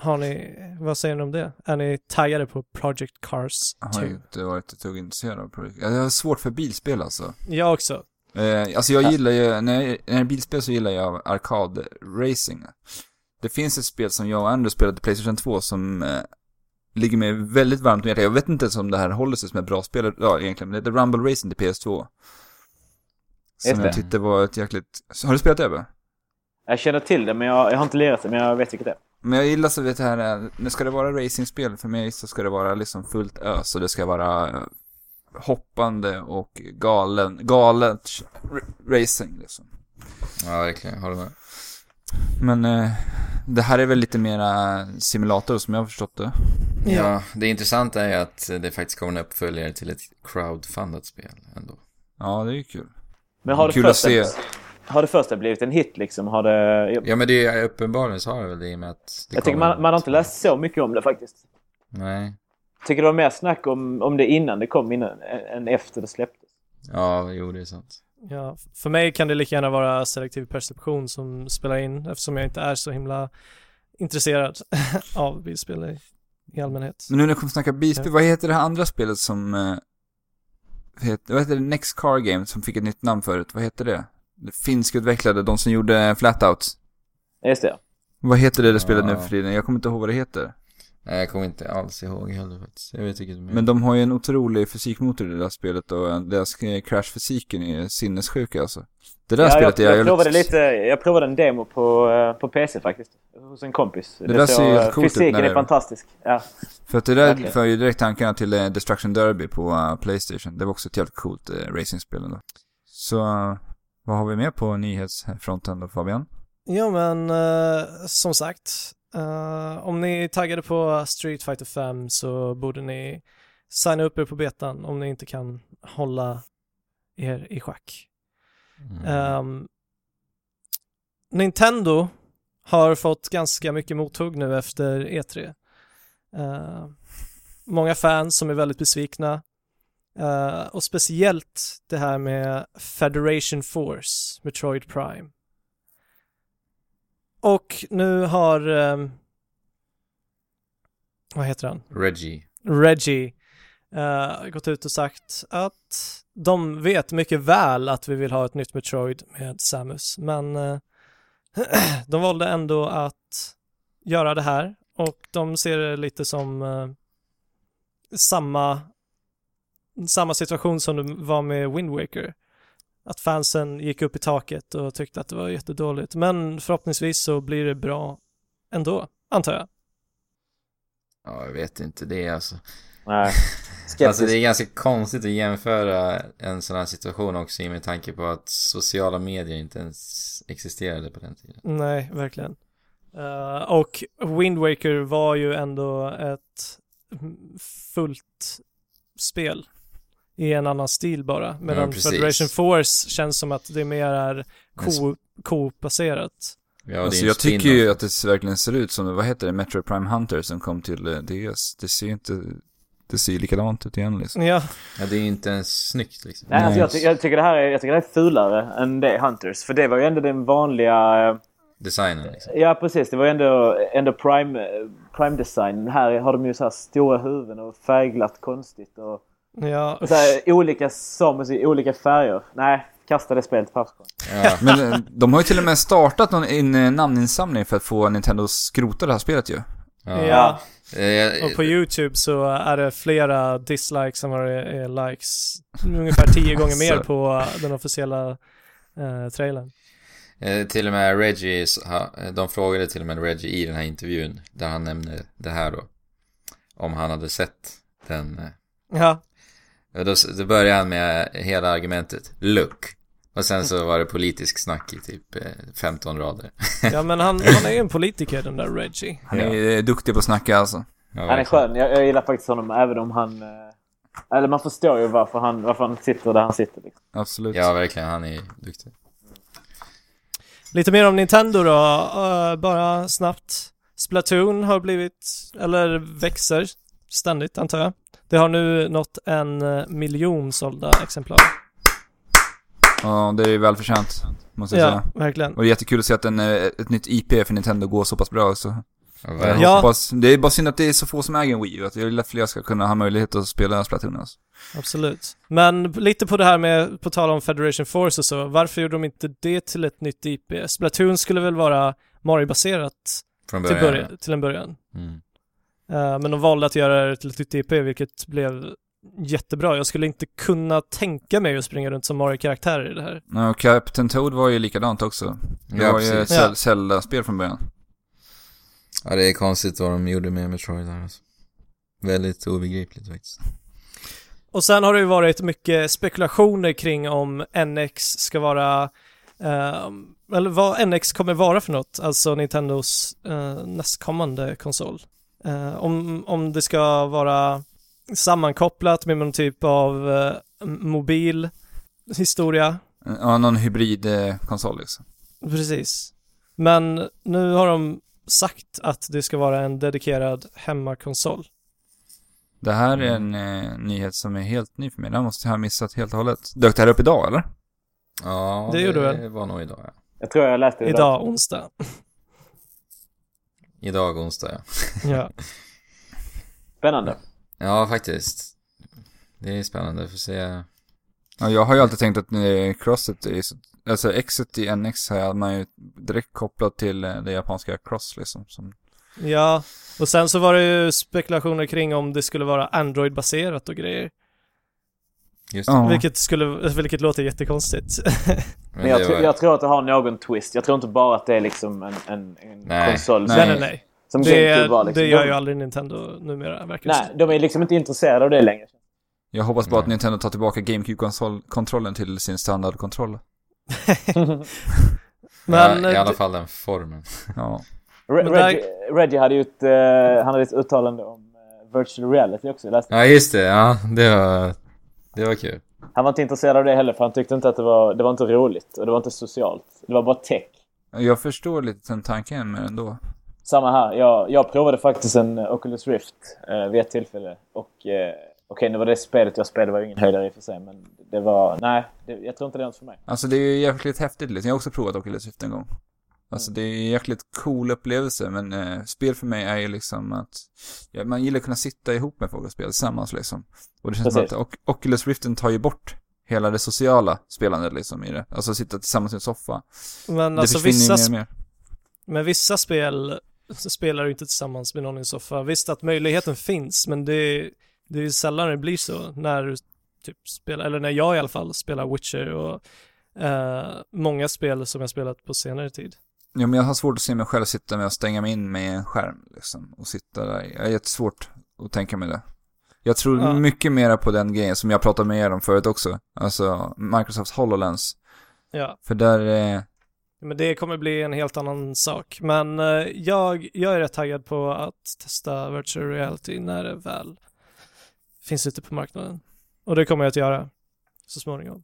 Har ni, vad säger ni om det? Är ni taggade på Project Cars Jag 2? har ju inte varit ett dugg intresserad av projekt. Jag har svårt för bilspel alltså. Jag också. Eh, alltså jag gillar ju, när, jag, när är bilspel så gillar jag arkad-racing. Det finns ett spel som jag och Andrew spelade Playstation 2 som eh, ligger mig väldigt varmt om hjärtat. Jag vet inte ens om det här håller sig som ett bra spel, ja egentligen, men det heter Rumble Racing till PS2. Som jag det. tyckte var ett jäkligt... Har du spelat det Ebbe? Jag känner till det, men jag, jag har inte lirat det, men jag vet vilket det är. Men jag gillar så vet det här, när ska det vara racingspel för mig så ska det vara liksom fullt ös och det ska vara eh, hoppande och galen, galet racing liksom. Ja, verkligen. Håller med. Men eh, det här är väl lite mera simulator som jag har förstått det. Ja. det intressanta är att det faktiskt kommer en uppföljare till ett crowdfundat spel ändå. Ja, det är ju kul. Men har det, Kul att se. Har det första blivit en hit liksom? Har det... Ja, men det är uppenbarligen så har det väl det i och med att det jag tycker man, man har inte läst så mycket om det faktiskt. Nej. Tycker det var mer snack om, om det innan det kom, innan, än efter det släpptes. Ja, jo det är sant. Ja, för mig kan det lika gärna vara selektiv perception som spelar in eftersom jag inte är så himla intresserad av bilspel i, i allmänhet. Men nu när jag kommer snacka bilspel, Ja. vad heter det här andra spelet som... Eh, heter, vad heter det? Next Car Game som fick ett nytt namn förut. Vad heter det? Det finskutvecklade, de som gjorde Flatout. Just det. Vad heter det det spelet nu Ja. för tiden? Jag kommer inte ihåg vad det heter. Nej, jag kommer inte alls ihåg heller faktiskt. Jag vet inte vilket Men de har ju en otrolig fysikmotor i det där spelet och deras crashfysiken är sinnessjuk alltså. Det där Ja, spelet jag, är jag, provade lite, jag provade en demo på, eh, på PC faktiskt. Hos en kompis. Det där ser ju helt coolt ut fysiken det är är- fantastisk. Ja. För att det där Verkligen. för ju direkt tankarna till eh, Destruction Derby på eh, Playstation. Det var också ett jävligt coolt racingspel ändå. Så, vad har vi mer på nyhetsfronten då Fabian? Ja men eh, som sagt, eh, om ni är taggade på Street Fighter 5 så borde ni signa upp er på betan om ni inte kan hålla er i schack. Mm. Ehm, Nintendo har fått ganska mycket mothugg nu efter E3. Eh, många fans som är väldigt besvikna. Eh, och speciellt det här med Federation Force, Metroid Prime. Och nu har, ehm, vad heter han? Reggie. Reggie eh, gått ut och sagt att de vet mycket väl att vi vill ha ett nytt Metroid med Samus, men eh, de valde ändå att göra det här och de ser det lite som eh, samma, samma situation som det var med Wind Waker. Att fansen gick upp i taket och tyckte att det var jättedåligt, men förhoppningsvis så blir det bra ändå, antar jag. Ja, jag vet inte det alltså. Nej. Alltså det Skeptisk. är ganska konstigt att jämföra en sån här situation också i med tanke på att sociala medier inte ens existerade på den tiden. Nej, verkligen. Eh, och Wind Waker var ju ändå ett fullt spel i en annan stil bara. Medan precis. Federation Force känns som att det mer är co- co-baserat. Ja, det är alltså jag tycker ju att det verkligen ser ut som, vad heter det, Metro Prime Hunter som kom till eh, DS. Det ser ju inte, det ser likadant ut igen liksom. Ja, Ja, det är ju inte ens snyggt liksom. Nej, alltså jag, ty- jag, tycker det här är, jag tycker det här är fulare än det Hunters. För det var ju ändå den vanliga... eh, Designen liksom. Ja, precis. Det var ju ändå, ändå prime, eh, prime design. Här har de ju så här stora huvuden och färgglatt konstigt. Och ja, så här, olika samus i olika färger. Nej, kasta det spelet på. Ja, Men eh, de har ju till och med startat någon, en eh, namninsamling för att få Nintendo att skrota det här spelet ju. ja. ja. Eh, Och på YouTube så är det flera dislikes än vad det är likes. Ungefär tio gånger mer på den officiella eh, trailern. Eh, till och med Reggie, de frågade till och med Reggie i den här intervjun där han nämnde det här då. Om han hade sett den. eh. Ja, Och Då, då började han med hela argumentet Look. Och sen så var det politisk snack i typ eh, 15 rader. ja men han, han är ju en politiker den där Reggie. Han är eh, duktig på att snacka alltså. Ja, Han är skön. Jag, jag gillar faktiskt honom även om han... eh, Eller man förstår ju varför han, varför han sitter där han sitter. Liksom. Absolut. Ja, verkligen. Han är duktig. Lite mer om Nintendo då, Eh, bara snabbt. Splatoon har blivit, eller växer ständigt antar jag. Det har nu nått en eh, miljon sålda exemplar. Ja, det är ju välförtjänt, måste jag Ja, säga. verkligen. Och det är jättekul att se att en, eh, ett nytt IP för Nintendo går så pass bra också. Ja, Jag. Ja. hoppas, det är bara synd att det är så få som äger en Wii U, att jag vill att fler ska kunna ha möjlighet att spela Splatoon alltså. Absolut. Men lite på det här med, på tal om Federation Force och så, varför gjorde de inte det till ett nytt IP? Splatoon skulle väl vara Mario-baserat Från till, början, till en början. Mm. Eh, men de valde att göra det till ett nytt IP, vilket blev jättebra. Jag skulle inte kunna tänka mig att springa runt som Mario-karaktärer i det här. Ja, och Captain Toad var ju likadant också. Det Ja, var ju ett Zelda-spel från början. Ja, det är konstigt vad de gjorde med Metroid här alltså. Väldigt obegripligt faktiskt. Och sen har det ju varit mycket spekulationer kring om NX ska vara, eh, eller vad NX kommer vara för något, alltså Nintendos eh, nästkommande konsol. Eh, om, om det ska vara sammankopplat med någon typ av eh, mobil historia. Ja, någon hybridkonsol liksom. Precis. Men nu har de sagt att det ska vara en dedikerad hemmakonsol. Det här är en eh, nyhet som är helt ny för mig. Den måste jag ha missat helt och hållet. Dök det här upp idag eller? Ja, Det gjorde väl. Det var nog idag ja. Jag tror jag läste det där. Idag, onsdag. Idag onsdag ja. ja. Spännande. Ja, faktiskt. Det är spännande att få se. Ja, jag har ju alltid tänkt att eh, crosset är så, alltså exet i NX har man ju direkt kopplat till eh, det japanska cross liksom. Som, Ja, och sen så var det ju spekulationer kring om det skulle vara Android-baserat och grejer. Just det. Ja. Vilket skulle, vilket låter jättekonstigt. Men jag, var- jag tror att det har någon twist. Jag tror inte bara att det är liksom en, en, en Nej. konsol Nej. nej, som, nej, som Det, var. Liksom. det gör ju aldrig Nintendo numera, verkar Nej, de är liksom inte intresserade av det längre. jag hoppas bara att Nej. Nintendo tar tillbaka GameCube-kontrollen till sin standardkontroll. Men, ja, I alla eh, fall den formen. Ja. Där- Reggie, Reggie hade ju ett, eh, han hade ett uttalande om eh, virtual reality också. Jag läste. Ja, just det. Ja, det var, det var kul. Han var inte intresserad av det heller för han tyckte inte att det var, det var inte roligt och det var inte socialt. Det var bara tech. Jag förstår lite den tanken med ändå. Samma här. Jag, jag provade faktiskt en eh, Oculus Rift eh, vid ett tillfälle. Och eh, okej, nu var det spelet jag spelade var ju ingen höjdare i och för sig. Men det var, nej, det, jag tror inte det är något för mig. Alltså det är ju jävligt häftigt liksom. Jag har också provat Oculus Rift en gång. Alltså det är en jäkligt cool upplevelse, men eh, spel för mig är ju liksom att ja, man gillar att kunna sitta ihop med folk och spela tillsammans liksom. Och det känns Precis. som att Oculus Riften tar ju bort hela det sociala spelandet liksom i det. Alltså sitta tillsammans i en soffa. Men det alltså vissa, mer mer. med vissa spel spelar du inte tillsammans med någon i en soffa. Visst att möjligheten finns, men det, det är ju sällan det blir så när du typ spelar, eller när jag i alla fall spelar Witcher och eh, många spel som jag spelat på senare tid. Ja, men jag har svårt att se mig själv sitta med och stänga mig in med en skärm liksom. Och sitta där. Jag är jättesvårt att tänka mig det. Jag tror Ja. mycket mer på den grejen som jag pratade med er om förut också. Alltså Microsofts HoloLens. Ja, För där, eh, men det kommer bli en helt annan sak. Men eh, jag, jag är rätt taggad på att testa virtual reality när det väl finns ute på marknaden. Och det kommer jag att göra så småningom.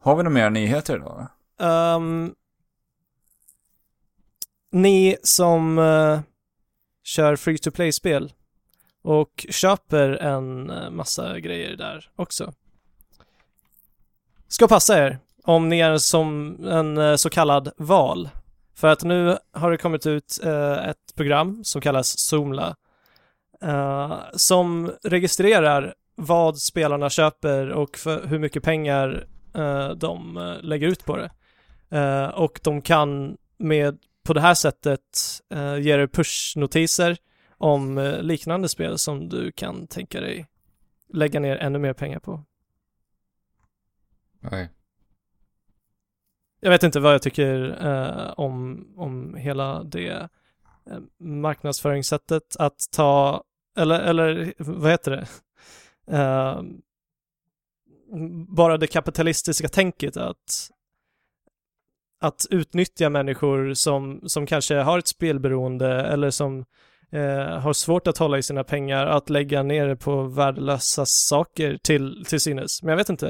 har vi några mer nyheter idag? då? Ni som eh, kör free to play-spel och köper en eh, massa grejer där också. Ska passa er om ni är som en eh, så kallad val. För att nu har det kommit ut eh, ett program som kallas Zoomla eh, som registrerar vad spelarna köper och för hur mycket pengar eh, de eh, lägger ut på det. Och de kan med, på det här sättet eh, ge dig pushnotiser om eh, liknande spel som du kan tänka dig lägga ner ännu mer pengar på. Oj. Jag vet inte vad jag tycker eh, om, om hela det eh, marknadsföringssättet att ta, eller, eller vad heter det? Eh, bara det kapitalistiska tänket att att utnyttja människor som, som kanske har ett spelberoende eller som eh, har svårt att hålla i sina pengar, att lägga ner det på värdelösa saker till, till synes. Men jag vet inte.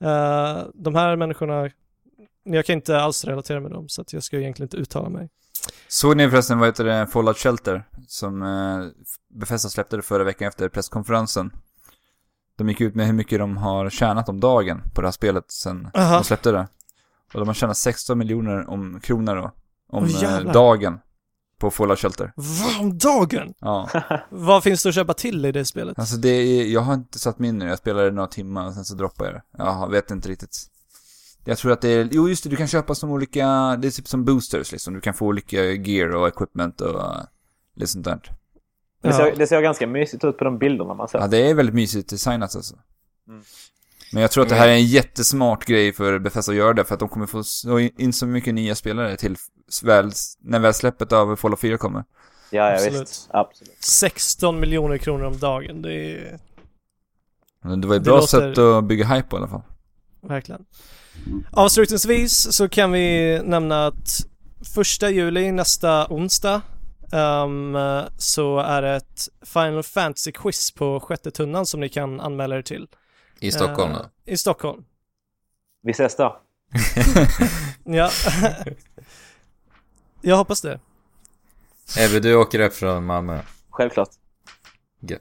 Eh, de här människorna, jag kan inte alls relatera med dem, så att jag ska egentligen inte uttala mig. Såg ni förresten, vad heter det, Fallout Shelter? Som eh, Bethesda släppte det förra veckan efter presskonferensen. De gick ut med hur mycket de har tjänat om dagen på det här spelet sen Aha. de släppte det. Och de har tjänat 16 miljoner om kronor då. Om eh, jävlar. dagen. På Fallout Shelter. Vad om dagen? Ja. Vad finns det att köpa till i det spelet? Alltså det är, jag har inte satt mig in det. Jag spelade några timmar och sen så droppade jag det. Jag vet inte riktigt. Jag tror att det är, jo just det, du kan köpa som olika, det är typ som boosters liksom. Du kan få olika gear och equipment och uh, lite sånt där. Det Ja. ser, det ser ganska mysigt ut på de bilderna man ser. Ja, det är väldigt mysigt designat alltså. Mm. Men jag tror att det här är en jättesmart grej för Bethesda att göra det, för att de kommer få in så mycket nya spelare till väl, när väl släppet av Fallout 4 kommer. Ja, ja Absolut. visst. Absolut. 16 miljoner kronor om dagen, det är Men det var ett Det bra låter- sätt att bygga hype på i alla fall. verkligen. Avslutningsvis så kan vi nämna att första juli, nästa onsdag, ehm, så är det ett Final Fantasy-quiz på sjätte tunnan som ni kan anmäla er till. I Stockholm Eh, då? I Stockholm. Vi ses då. Ja. Jag hoppas det. Ebbe, du åker upp från Malmö. Självklart. Gött.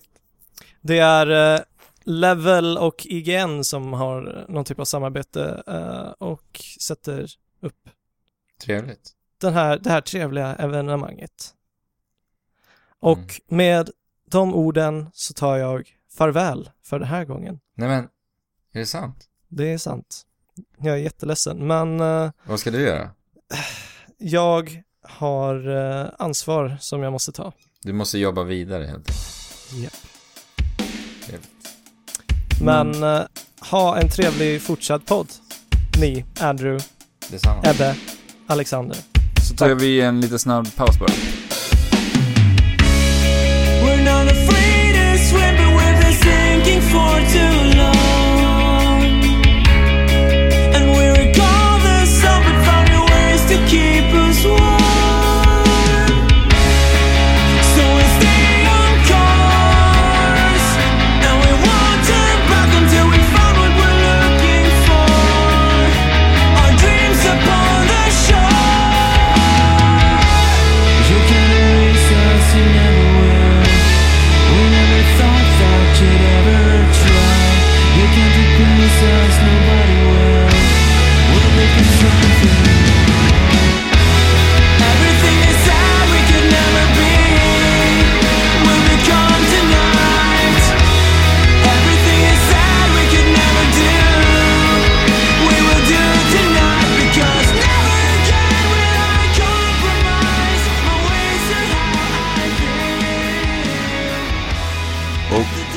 Det är eh, Level och IGN som har någon typ av samarbete eh, och sätter upp Trevligt. den här, det här trevliga evenemanget. Och Mm. med de orden så tar jag farväl för den här gången. Nej men, är det sant? Det är sant. Jag är jätteledsen, men eh, Vad ska du göra? jag har eh, ansvar som jag måste ta. Du måste jobba vidare helt enkelt. Japp. Men eh, ha en trevlig fortsatt podd. Ni, Andrew, Detsamma. Ebbe, Alexander. Så tar vi en liten snabb paus bara.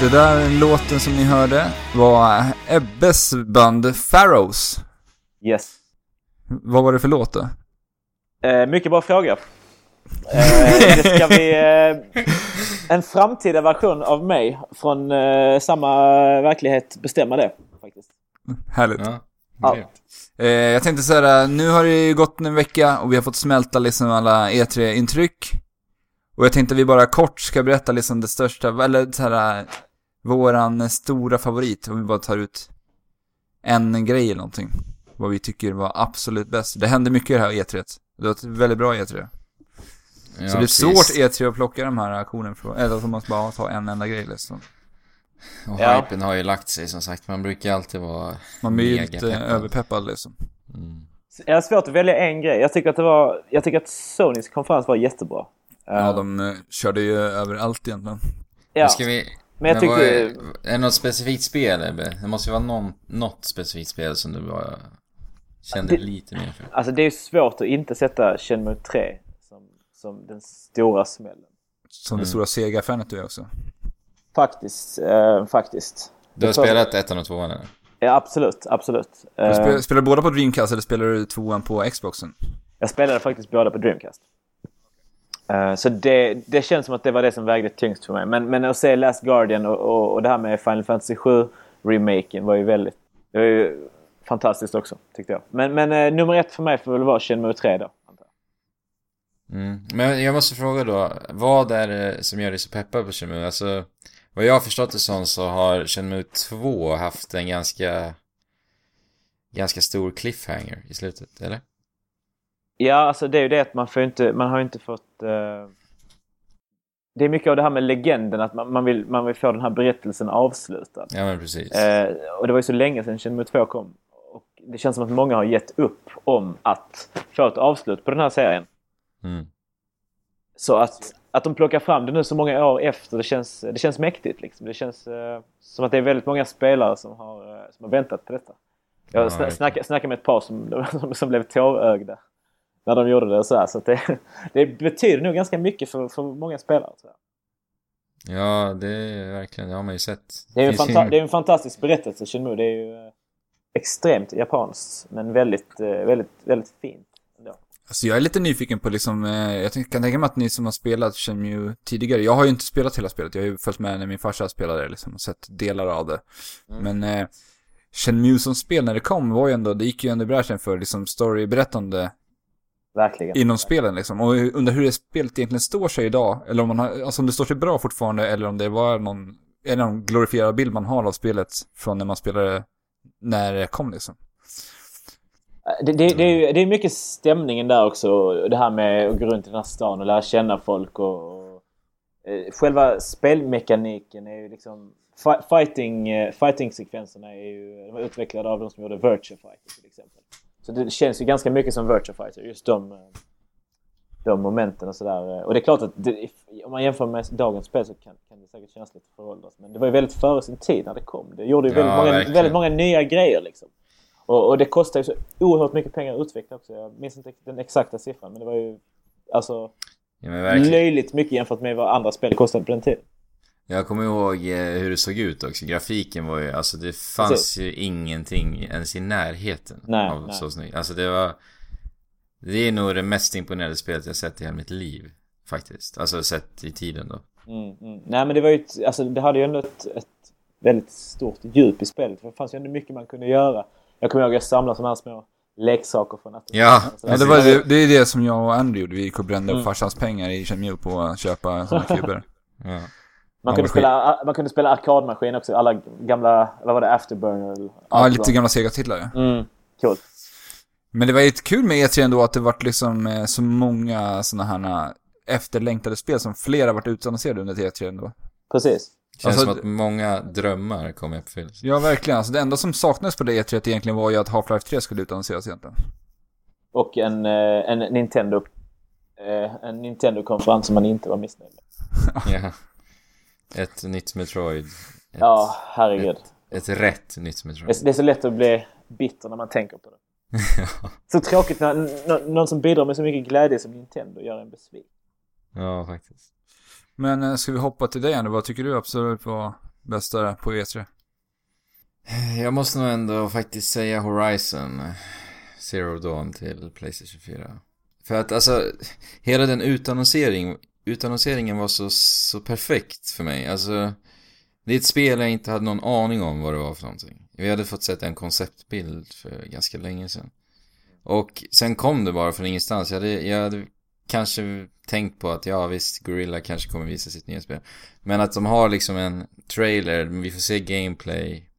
Det där låten som ni hörde var Ebbes band Pharaohs. Yes. Vad var det för låt då? Eh, mycket bra fråga. Eh, det ska bli eh, en framtida version av mig från eh, samma verklighet bestämma det. Faktiskt. Härligt. Ja, Ja. Eh, jag tänkte säga nu har det ju gått en vecka och vi har fått smälta liksom alla E3-intryck. Och jag tänkte vi bara kort ska berätta liksom det största, eller så här, våran stora favorit. Om vi bara tar ut en grej eller någonting. Vad vi tycker var absolut bäst. Det hände mycket i det här E3. Det var ett väldigt bra E3. Ja, så det är precis. svårt E3 att plocka de här aktionerna från, eller så måste man bara ta en enda grej liksom. Och Ja. hypen har ju lagt sig som sagt. Man brukar alltid vara Man blir ju lite peppad. överpeppad liksom. Mm. Jag har svårt att välja en grej. Jag tycker att det var... Jag tycker att Sonys konferens var jättebra. Ja, Eh, de eh, körde ju över allt egentligen. ja. Men Ska vi... Men jag tyckte... är, är det något specifikt spel Ebbe? Det måste ju vara någon, något specifikt spel som du bara kände Det- lite mer för. Alltså det är svårt att inte sätta Shenmue 3 som, som den stora smällen. Som det Mm. stora Sega-fanet du är också. Faktiskt. Eh, faktiskt. Du har Det får- spelat ettan och tvåan eller? Ja, absolut. Absolut. Eh, Du spel, spelar du båda på Dreamcast eller spelar du tvåan på Xboxen? Jag spelade faktiskt båda på Dreamcast. Eh, så det, det känns som att det var det som vägde tyngst för mig. Men, men att se Last Guardian och, och, och det här med Final Fantasy 7 remaken var ju väldigt... Det var ju fantastiskt också, tyckte jag. Men, men eh, nummer ett för mig får väl vara Shenmue 3 då. antar jag. Mm. Men jag måste fråga då, vad är det som gör dig så peppad på Shenmue? Alltså, vad jag har förstått det som så har Shenmue 2 haft en ganska, ganska stor cliffhanger i slutet, eller? Ja, alltså det är ju det att man får inte, man har inte fått... eh, det är mycket av det här med legenden, att man, man, vill, man vill få den här berättelsen avslutad. Ja men precis. Eh, och det var ju så länge sedan Shenmue 2 kom. Och det känns som att många har gett upp om att få ett avslut på den här serien. Mm. Så att, att de plockar fram det nu så många år efter, det känns, det känns mäktigt. Liksom. Det känns eh, som att det är väldigt många spelare som har, som har väntat på detta. Jag verkligen. snackade, snackade med ett par som, som, som blev tårögda när de gjorde det. Och så här. så att det, det betyder nog ganska mycket för, för många spelare. tror jag. Ja, det är verkligen, det har man ju sett. Det är en, det är en fantastisk berättelse, Shenmue. Det är ju eh, extremt japanskt, men väldigt, eh, väldigt, väldigt fint. Alltså jag är lite nyfiken på liksom, eh, jag kan tänka mig att ni som har spelat Shenmue tidigare, jag har ju inte spelat hela spelet, jag har ju följt med när min farsa spelade det liksom och sett delar av det. Men eh, Shenmue som spel när det kom var ju ändå, det gick ju ändå i bräschen för liksom storyberättande Verkligen. inom spelen liksom. Och undrar hur det spelet egentligen står sig idag, eller om man har, alltså om det står sig bra fortfarande, eller om det var någon, det någon glorifierad bild man har av spelet från när man spelade, när det kom liksom. Det, det, det, är, ju- det är mycket stämningen där också. Det här med att gå runt i den här stan och lära känna folk och... och eh, själva spelmekaniken är ju liksom... Fighting, eh, fighting-sekvenserna är ju de är utvecklade av de som gjorde Virtua Fighter till exempel. Så det känns ju ganska mycket som Virtua Fighter, just de, de momenten och sådär. Och det är klart att det, om man jämför med dagens spel så kan, kan det säkert kännas lite föråldrat. Men det var ju väldigt före sin tid när det kom. Det gjorde ju Ja, väldigt, många, verkligen. väldigt många nya grejer liksom. Och, och det kostar ju så oerhört mycket pengar att utveckla också. Jag minns inte den exakta siffran men det var ju alltså Ja löjligt mycket jämfört med vad andra spel kostade på den tiden. Jag kommer ihåg eh, hur det såg ut också. Grafiken var ju, alltså det fanns Precis. ju ingenting ens i närheten Nej, av nej. så snyggt. Alltså det var... Det är nog det mest imponerande spelet jag sett i hela mitt liv. Faktiskt. Alltså sett i tiden då. Mm, mm. Nej men det var ju ett, alltså det hade ju ändå ett, ett väldigt stort djup i spelet. Det fanns ju ändå mycket man kunde göra. Jag kommer ihåg att jag samlade sådana här små leksaker från natten. Ja, Ja, det, var, det, det är det som jag och Andy gjorde, vi gick och brände upp Mm. farsans pengar i Shenmue på att köpa sådana kuber. Ja. Man, Ja, kunde spela, man kunde spela arkadmaskin också. Alla gamla, vad var det, Afterburner? Ja, lite gamla Sega-titlar ja. Mm, coolt. Men det var ju ett kul med E3 ändå att det vart liksom eh, så många såna här efterlängtade spel som flera varit utannonserade under E3 ändå. Precis. Känns Alltså, som att många drömmar kommer uppfyllas. Ja, verkligen. Alltså det enda som saknades på det E3 egentligen var ju att Half-Life 3 skulle utannonseras egentligen. Och en, eh, en Nintendo eh, en Nintendo-konferens som man inte var missnöjd med. Ja. Ett nytt Metroid. Ett, Ja, herregud. ett rätt nytt Metroid. Det är, så lätt att bli bitter när man tänker på det. Så tråkigt när nå- någon som bidrar med så mycket glädje som Nintendo gör en besviken. ja, faktiskt. Men eh, ska vi hoppa till dig Andy? Vad tycker du absolut var bästa på E E3? Jag måste nog ändå faktiskt säga Horizon Zero Dawn till Playstation 4. För att alltså, hela den utannonsering, utannonseringen var så, så perfekt för mig. Alltså, det är ett spel jag inte hade någon aning om vad det var för någonting. Vi hade fått sett en konceptbild för ganska länge sedan. Och sen kom det bara från ingenstans. Jag hade, jag hade kanske tänkt på att ja visst, Gorilla kanske kommer visa sitt nya spel. Men att de har liksom en trailer, vi får se gameplay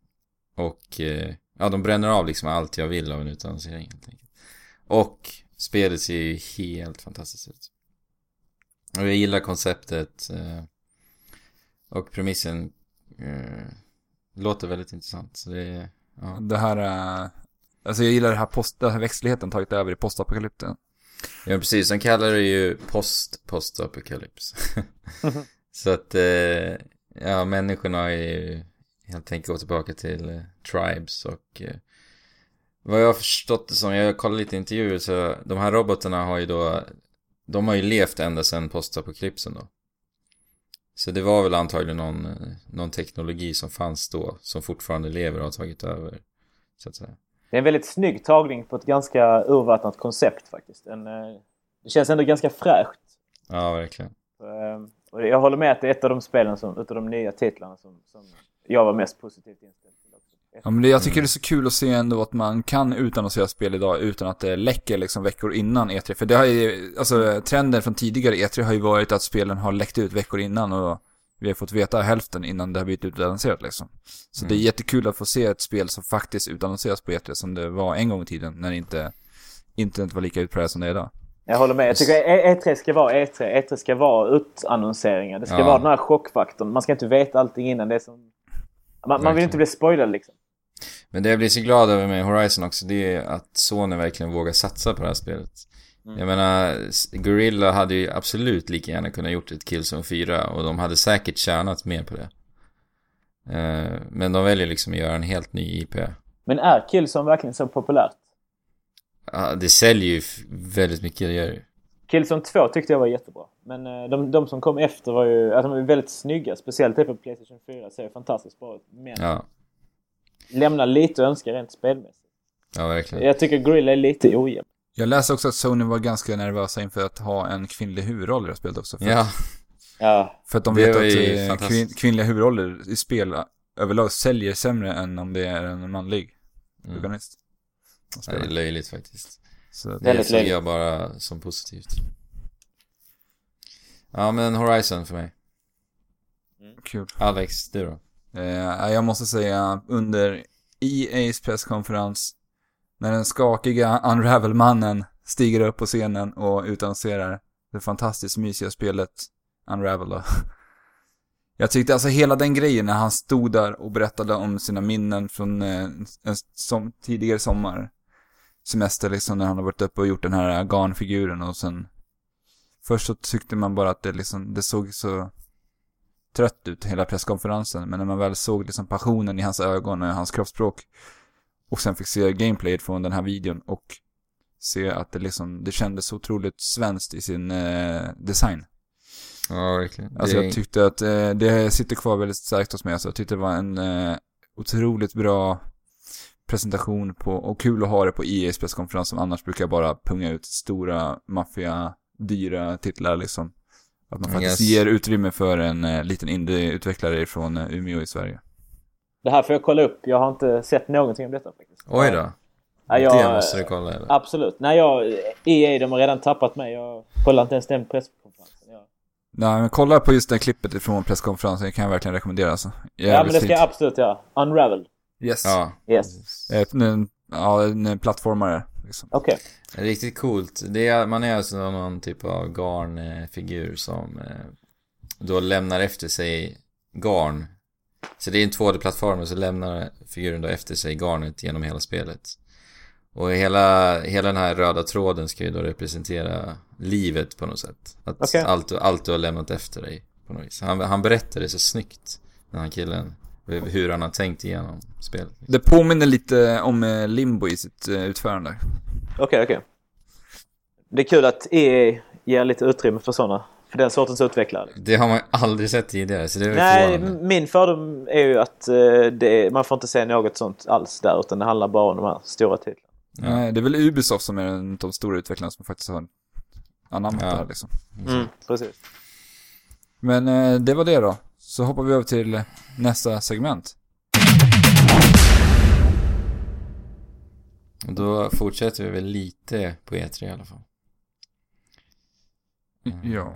och eh, ja, de bränner av liksom allt jag vill av en utannonsering helt enkelt. Och spelet ser ju helt fantastiskt ut. Och jag gillar konceptet eh, och premissen eh, låter väldigt intressant. Så det är, ja. Det här, eh, alltså jag gillar det här post, den här växtligheten tagit över i postapokalypten. Ja precis, de kallar det ju post post apocalypse. Så att, ja människorna har ju helt enkelt gått tillbaka till tribes och vad jag har förstått det som, jag kollade lite intervjuer så de här robotarna har ju då, de har ju levt ända sedan postapokalypsen då. Så det var väl antagligen någon, någon teknologi som fanns då som fortfarande lever och har tagit över. Så att säga. Det är en väldigt snygg tagning på ett ganska urvattnat koncept faktiskt. En, eh, det känns ändå ganska fräscht. Ja, verkligen. Eh, Och jag håller med att det är ett av de spelen som, utav de nya titlarna som, som jag var mest positivt inställd. Ja, men det, jag tycker det är så kul att se ändå att man kan utannonsera spel idag utan att det läcker liksom veckor innan E3. För det har ju, alltså trenden från tidigare E3 har ju varit att spelen har läckt ut veckor innan och vi har fått veta hälften innan det har blivit utannonserat liksom. Så det är jättekul att få se ett spel som faktiskt utannonseras på E3 som det var en gång i tiden när inte internet var lika utpräglat som det är idag. Jag håller med. Jag tycker E- E3 ska vara E3. E3 ska vara utannonseringar. Det ska Ja. vara den här chockfaktorn. Man ska inte veta allting innan. Det är som... man, man vill inte bli spoilad liksom. Men det jag blir så glad över med Horizon också, det är att Sony verkligen vågar satsa på det här spelet. Jag menar, Gorilla hade ju absolut lika gärna kunnat gjort ett Killzone 4 och de hade säkert tjänat mer på det. Eh, Men de väljer liksom att göra en helt ny IP. Men är Killzone verkligen så populärt? Ja, Det säljer ju väldigt mycket, det gör det. Killzone 2 tyckte jag var jättebra. Men eh, de, de som kom efter var ju... Alltså, de är väldigt snygga. Speciellt det på Playstation 4 ser fantastiskt bra ut. Men Ja, lämnar lite att önska rent spelmässigt. ja verkligen. Jag tycker Gorilla är lite ojämn. Jag läste också att Sony var ganska nervösa inför att ha en kvinnlig huvudroll i det här spelet också. För, Ja, Ja, för att de vet att eh, kvin, kvinnliga huvudroller i spel överlag säljer sämre än om det är en manlig mm. som Ja, det är löjligt faktiskt. Så Det Väldigt ser jag bara som positivt. Ja, men Horizon för mig. kul. Alex, du då? Eh, jag måste säga, under EA's presskonferens, när den skakiga Unravel-mannen stiger upp på scenen och utannonserar det fantastiskt mysiga spelet Unravel då. Jag tyckte alltså hela den grejen när han stod där och berättade om sina minnen från eh, en som, tidigare sommar. Semester liksom när han har varit uppe och gjort den här garnfiguren och sen Först så tyckte man bara att det liksom, det såg så trött ut hela presskonferensen. Men när man väl såg liksom passionen i hans ögon och hans kroppsspråk och sen fick se gameplayet från den här videon och se att det liksom, det kändes så otroligt svenskt i sin eh, design. Ja, verkligen. Alltså jag tyckte att eh, det sitter kvar väldigt starkt hos mig. Alltså jag tyckte det var en eh, otroligt bra presentation på, och kul att ha det på EA's presskonferens som annars brukar bara punga ut stora, maffiga, dyra titlar liksom. Att man faktiskt Yes. ger utrymme för en eh, liten indie-utvecklare från eh, Umeå i Sverige. det här får jag kolla upp. Jag har inte sett någonting om detta faktiskt. Oj då. Ja, jag, det måste du kolla eller? Absolut. Nej, jag... EA, de har redan tappat mig. Jag kollar inte ens den presskonferensen. Jag... Nej, men kolla på just det klippet från presskonferensen, det kan jag verkligen rekommendera alltså. Ja, men det ska jag absolut göra. Unravel. Yes. Ja. Yes. Eh, en, ja, en plattformare liksom. Okej. Riktigt coolt. Det är, man är alltså någon typ av garnfigur som eh, då lämnar efter sig garn. Så det är en 2D-plattform och så lämnar figuren då efter sig garnet genom hela spelet. Och hela, hela den här röda tråden ska ju då representera livet på något sätt. Att Okej. allt, allt du har lämnat efter dig på något vis. Han, han berättar det så snyggt, den här killen. Hur han har tänkt igenom spelet. Det påminner lite om eh, Limbo i sitt eh, utförande. Okej, okej. Det är kul att EA ger lite utrymme för sådana den sortens utvecklare. Det har man ju aldrig sett tidigare, så det är Nej, min fördom är ju att eh, det, man får inte se något sånt alls där utan det handlar bara om de här stora titlarna. Ja. Nej, det är väl Ubisoft som är en av de stora utvecklarna som faktiskt har anammat Ja. det här liksom. Mm, precis. Men eh, det var det då. Så hoppar vi över till nästa segment. Och Då fortsätter vi väl lite på E3 i alla fall. Mm. Ja.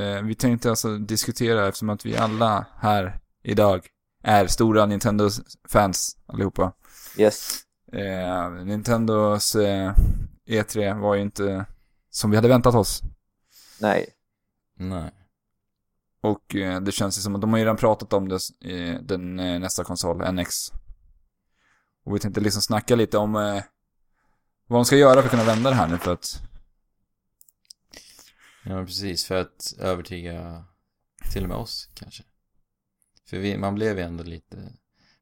Eh, vi tänkte alltså diskutera eftersom att vi alla här idag är stora Nintendo-fans allihopa. Yes. Eh, Nintendos eh, E3 var ju inte som vi hade väntat oss. Nej. Nej. Och eh, det känns ju som att de har ju redan pratat om det i den eh, nästa konsol, NX. Och vi tänkte liksom snacka lite om eh, vad de ska göra för att kunna vända det här nu för att Ja, precis. För att övertyga till och med oss kanske. För vi, man blev ju ändå lite...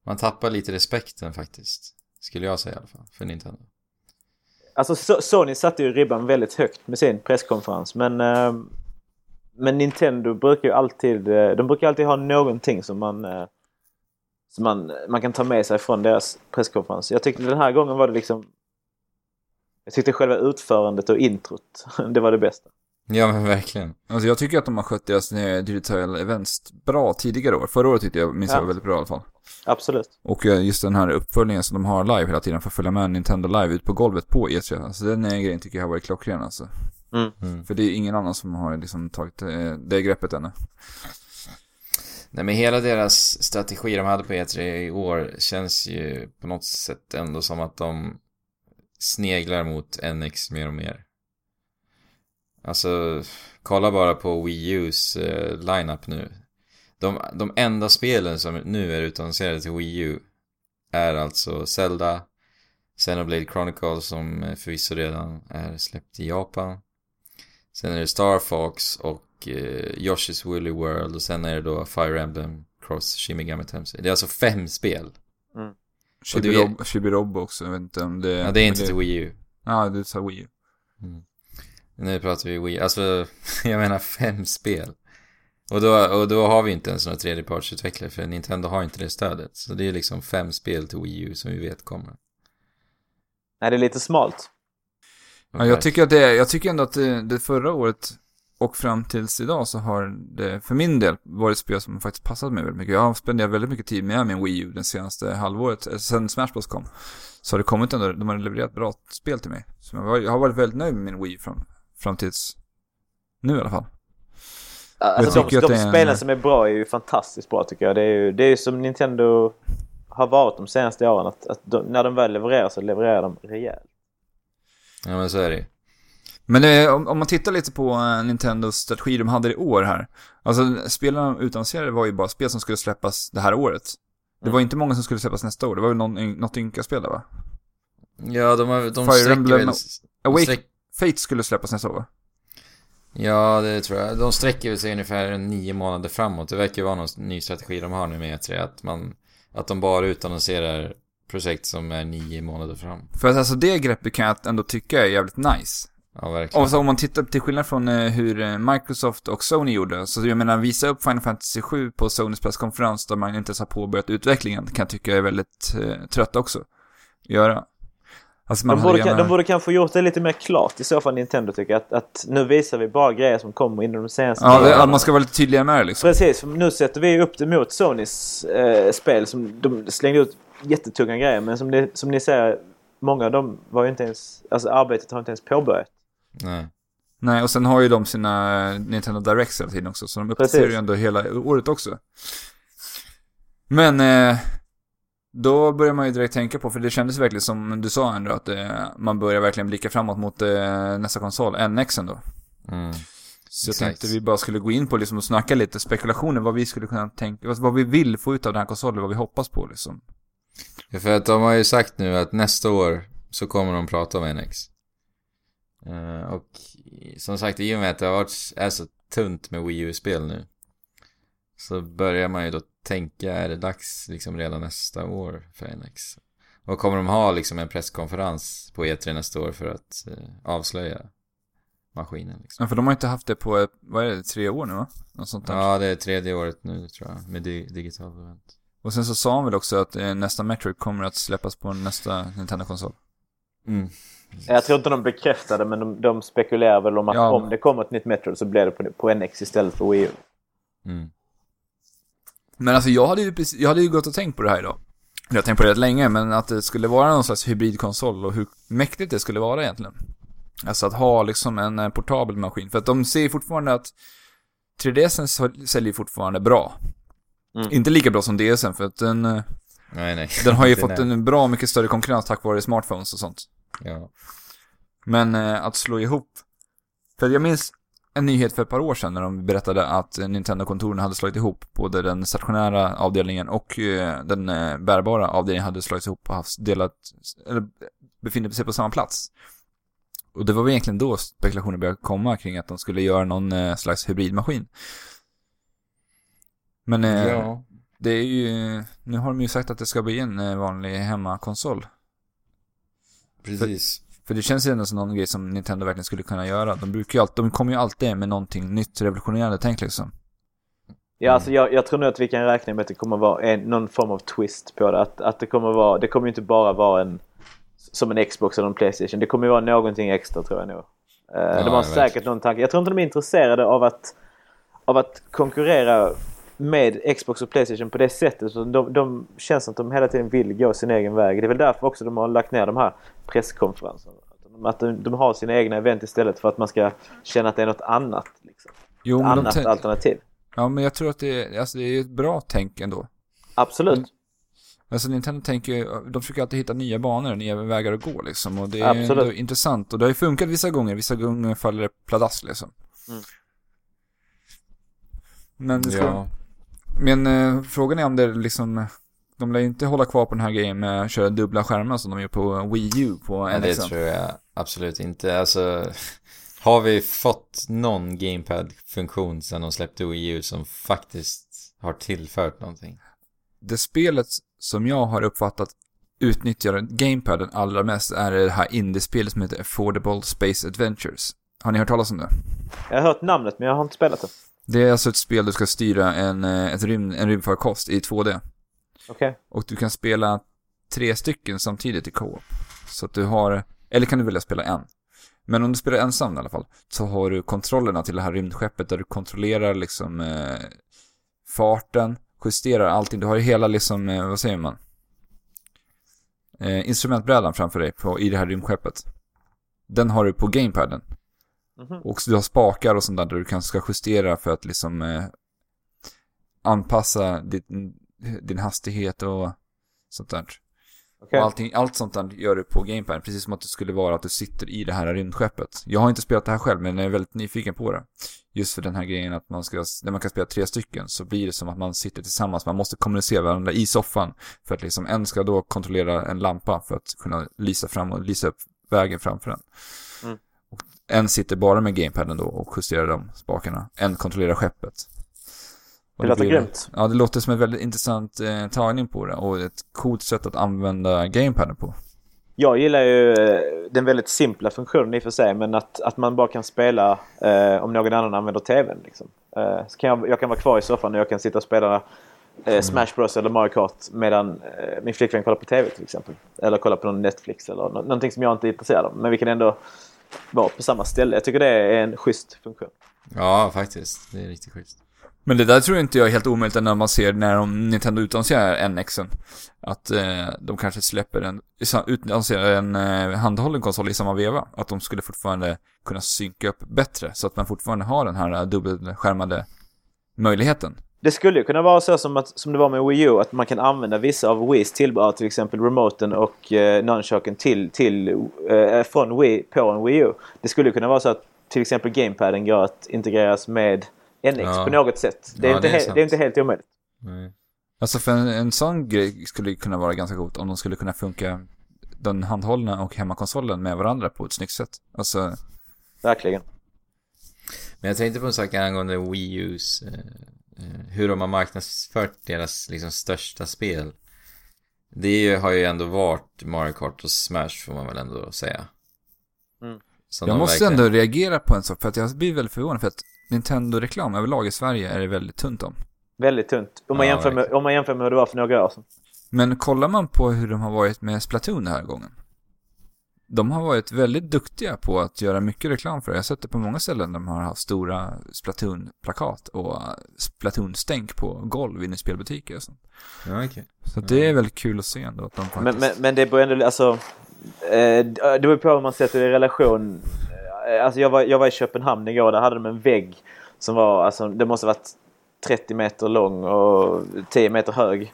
Man tappar lite respekten faktiskt. Skulle jag säga i alla fall. För Nintendo. Alltså So- Sony satte ju ribban väldigt högt med sin presskonferens men eh, men Nintendo brukar ju alltid eh, de brukar alltid ha någonting som man eh, som man, man kan ta med sig från deras presskonferens. Jag tyckte den här gången var det liksom jag tyckte själva utförandet och introt det var det bästa. Ja, men verkligen. Alltså jag tycker att de har skött deras eh, digital events bra tidigare år. Förra året tyckte jag, minns jag Ja. var väldigt bra i alla fall. Absolut. Och just den här uppföljningen som de har live hela tiden för att följa med Nintendo live ut på golvet på E3. Alltså den grejen tycker jag har varit klockren alltså. Mm. För det är ingen annan som har liksom tagit eh, det greppet ännu. Nej, men hela deras strategi de hade på E3 i år känns ju på något sätt ändå som att de sneglar mot NX mer och mer. Alltså, kolla bara på Wii U's eh, lineup nu. De, de enda spelen som nu är utannonserade till Wii U är alltså Zelda, Xenoblade Chronicles som eh, förvisso redan är släppt i Japan. Sen är det Star Fox och eh, Yoshi's Woolly World och sen är det då Fire Emblem Cross Shimigami Tensei. Det är alltså fem spel. Och du Chibi-Rob Chibi-Rob också, jag vet inte om det... Ja, det är inte men till Wii U. Ja, du sa Wii U. Nu pratar vi Wii, alltså jag menar fem spel. Och då, och då har vi inte ens några tredjepartsutvecklare för Nintendo har inte det stödet. Så det är liksom fem spel till Wii U som vi vet kommer. Nej, det är lite smalt. Ja, jag tycker att det jag tycker ändå att det, det förra året och fram tills idag så har det för min del varit spel som faktiskt passat mig väldigt mycket. Jag har spenderat väldigt mycket tid med min Wii U den senaste halvåret, eh, sen Smash Bros kom. Så har det kommit ändå, de har levererat bra spel till mig. Så jag har- varit väldigt nöjd med min Wii fram, fram tills nu i alla fall. Alltså, de de en- spelen som är bra är ju fantastiskt bra tycker jag. Det är ju det är ju som Nintendo har varit de senaste åren. Att, att de, när de väl levererar så levererar de rejält. Ja men så är det. Men det, om, om man tittar lite på eh, Nintendos strategi de hade i år här. Alltså spelen de utannonserade var ju bara spel som skulle släppas det här året. Det var inte många som skulle släppas nästa år. Det var väl någon, något ynka-spel där va? Ja, de, har, de Fire sträcker Emblem väl... Awake, sträck- Fate skulle släppas nästa år va? Ja, det tror jag. De sträcker väl sig ungefär nio månader framåt. Det verkar ju vara någon ny strategi de har nu med E3. Att, man, att de bara utannonserar projekt som är nio månader fram. För att alltså det greppet kan jag ändå tycka är jävligt nice. Ja, verkligen. Och så om man tittar till skillnad från eh, hur eh, Microsoft och Sony gjorde, så jag menar visa upp Final Fantasy 7 på Sonys presskonferens där man inte ens har påbörjat utvecklingen kan jag tycka är väldigt eh, trött också. Göra. Alltså man De borde, gärna... de borde kanske gjort det lite mer klart i så fall Nintendo tycker. Att, att nu visar vi bara grejer som kommer inom de senaste Ja, det, man ska vara lite tydligare med det liksom. Precis, för nu sätter vi upp det mot Sonys eh, spel som de slängde ut jättetunga grejer. Men som ni, som ni säger, många av dem var ju inte ens, alltså arbetet har inte ens påbörjat. Nej. Nej, och sen har ju de sina Nintendo Directs hela tiden också, så de uppdaterar ju ändå hela året också. Men, eh, då börjar man ju direkt tänka på, för det kändes verkligen som du sa ändå, att eh, man börjar verkligen blicka framåt mot eh, nästa konsol, NX ändå. Mm. Så jag tänkte vi bara skulle gå in på liksom och snacka lite spekulationer, vad vi skulle kunna tänka, vad- vad vi vill få ut av den här konsolen, vad vi hoppas på liksom. För att de har ju sagt nu att nästa år så kommer de prata om NX. Eh, och som sagt, i och med att det har varit, är så tunt med Wii U-spel nu. Så börjar man ju då tänka, är det dags liksom redan nästa år för NX? Och kommer de ha liksom en presskonferens på E3 nästa år för att eh, avslöja maskinen liksom. Ja, för de har inte haft det på, vad är det, tre år nu va? Något sånt där. Ja, det är tredje året nu tror jag, med di digital event. Och sen så sa han väl också att eh, nästa Metroid kommer att släppas på nästa Nintendo-konsol. Mm. Jag tror inte de bekräftade men de, de spekulerar väl om att Ja. om det kommer ett nytt Metroid så blir det på, på NX istället för Wii U. Mm. Men alltså jag hade ju jag hade ju gått och tänkt på det här idag. Jag har tänkt på det rätt länge, men att det skulle vara någon slags hybridkonsol och hur mäktigt det skulle vara egentligen. Alltså att ha liksom en eh, portabel maskin. För att de ser fortfarande att 3DSen så- säljer fortfarande bra. Mm. Inte lika bra som DSen för att den, eh, Nej, nej. den har ju fått en bra mycket större konkurrens tack vare smartphones och sånt. Ja. Men eh, att slå ihop. För jag minns en nyhet för ett par år sedan när de berättade att Nintendo-kontoren hade slagit ihop både den stationära avdelningen och eh, den eh, bärbara avdelningen hade slagits ihop och haft delat, eller befinner sig på samma plats. Och det var väl egentligen då spekulationer började komma kring att de skulle göra någon eh, slags hybridmaskin. Men eh, ja. det är ju, nu har de ju sagt att det ska bli en eh, vanlig hemmakonsol. Precis. För det känns ju ändå som någon grej som Nintendo verkligen skulle kunna göra. De brukar ju alltid, de kommer ju alltid med någonting nytt, revolutionerande tänk liksom. Ja, alltså jag, jag tror nu att vi kan räkna med att det kommer vara en, någon form av twist på det. Att, att det kommer vara, det kommer ju inte bara vara en som en Xbox eller en Playstation. Det kommer ju vara någonting extra tror jag nog. Eh, de har säkert vet. någon tanke. Jag tror inte de är intresserade av att, av att konkurrera med Xbox och Playstation på det sättet. Så de, de känns som att de hela tiden vill gå sin egen väg. Det är väl därför också de har lagt ner de här presskonferenserna. Att de- Att de, har sina egna event istället för att man ska känna att det är något annat. Liksom. Jo, Ett men annat tänk- alternativ. Ja, men jag tror att det är, alltså det är ett bra tänk ändå. Absolut. Mm. Alltså Nintendo tänker de försöker alltid hitta nya banor, nya vägar att gå liksom. Och det är Absolut. ändå intressant. Och det har ju funkat vissa gånger, vissa gånger faller det pladask liksom. Mm. Men det ska, Ja. Men eh, frågan är om det liksom, de lär ju inte hålla kvar på den här grejen med att köra dubbla skärmar som de gör på Wii U på Men det NXen. tror jag absolut inte. Alltså, har vi fått någon gamepad-funktion sedan de släppte Wii U som faktiskt har tillfört någonting? Det spelet som jag har uppfattat utnyttjar gamepaden allra mest är det här indiespelet som heter Affordable Space Adventures. Har ni hört talas om det? Jag har hört namnet men jag har inte spelat det. Det är alltså ett spel du ska styra en, eh, ett rymd, en rymdfarkost i 2D. Okej. Och du kan spela tre stycken samtidigt i co-op. Så att du har, eller kan du välja spela en. Men om du spelar ensam i alla fall, så har du kontrollerna till det här rymdskeppet där du kontrollerar liksom eh, farten, justerar allting. Du har ju hela liksom, eh, vad säger man? Eh, instrumentbrädan framför dig på, i det här rymdskeppet. Den har du på gamepaden. Mhm. Och så du har spakar och sånt där, där du kan ska justera för att liksom eh, anpassa din, din hastighet och sånt där. Okej. Och allting, allt sånt där gör du på gamepaden, precis som att det skulle vara att du sitter i det här rymdskeppet. Jag har inte spelat det här själv, men jag är väldigt nyfiken på det. Just för den här grejen att man ska, när man kan spela tre stycken så blir det som att man sitter tillsammans, man måste kommunicera varandra i soffan. För att liksom en ska då kontrollera en lampa för att kunna lysa fram och lysa upp vägen framför den. Mm. En sitter bara med gamepaden då och justerar de spakarna. En kontrollerar skeppet. Och Det låter blir- grymt. Ja, det låter som en väldigt intressant eh, tagning på det och ett coolt sätt att använda gamepaden på. Jag gillar ju eh, den väldigt simpla funktionen i och för sig men att, att man bara kan spela eh, om någon annan använder tvn. Liksom. Eh, så kan jag, jag kan vara kvar i soffan och jag kan sitta och spela eh, Smash Bros eller Mario Kart medan eh, min flickvän kollar på tv till exempel. Eller kollar på någon Netflix eller nå- någonting som jag inte är intresserad av. Men vi kan ändå vara på samma ställe. Jag tycker det är en schysst funktion. Ja, faktiskt. Det är riktigt schysst. Men det där tror inte jag är helt omöjligt när man ser när de, Nintendo utannonserar NXen. Att eh, de kanske släpper en, utannonserar en eh, handhållen konsol i samma veva. Att de skulle fortfarande kunna synka upp bättre. Så att man fortfarande har den här eh, dubbelskärmade möjligheten. Det skulle ju kunna vara så som, att, som det var med Wii U att man kan använda vissa av Wiis tillbehör, till exempel remoten och eh, nunchucken till, till, eh, från Wii på en Wii U. Det skulle kunna vara så att till exempel gamepaden går att integreras med NX Ja. på något sätt. Det är, Ja, inte, det är det är inte helt omöjligt. Nej. Alltså för en, en sån grej skulle ju kunna vara ganska coolt om de skulle kunna funka den handhållna och hemmakonsolen med varandra på ett snyggt sätt. Alltså, Verkligen. Men jag tänkte på en sak angående Wii U's, eh, hur de har marknadsfört deras liksom största spel. Det har ju ändå varit Mario Kart och Smash får man väl ändå säga. Mm. Jag måste verkligen- ändå reagera på en sak, för att jag blir väldigt förvånad för att Nintendo-reklam överlag i Sverige är det väldigt tunt om. Väldigt tunt. Om man, Ja, jämför med, om man jämför med hur det var för några år sedan. Men kollar man på hur de har varit med Splatoon den här gången. De har varit väldigt duktiga på att göra mycket reklam för det. Jag har sett det på många ställen där de har haft stora Splatoon-plakat och Splatoon-stänk på golv inne i spelbutiker och sånt. Ja, okej. Så att det är väldigt kul att se ändå att de faktiskt... Men, men, men det beror ändå, alltså... Eh, det beror på hur man sätter det i relation. Eh, Alltså jag var, jag var i Köpenhamn igår, där hade de en vägg som var, alltså det måste ha varit 30 meter lång och 10 meter hög.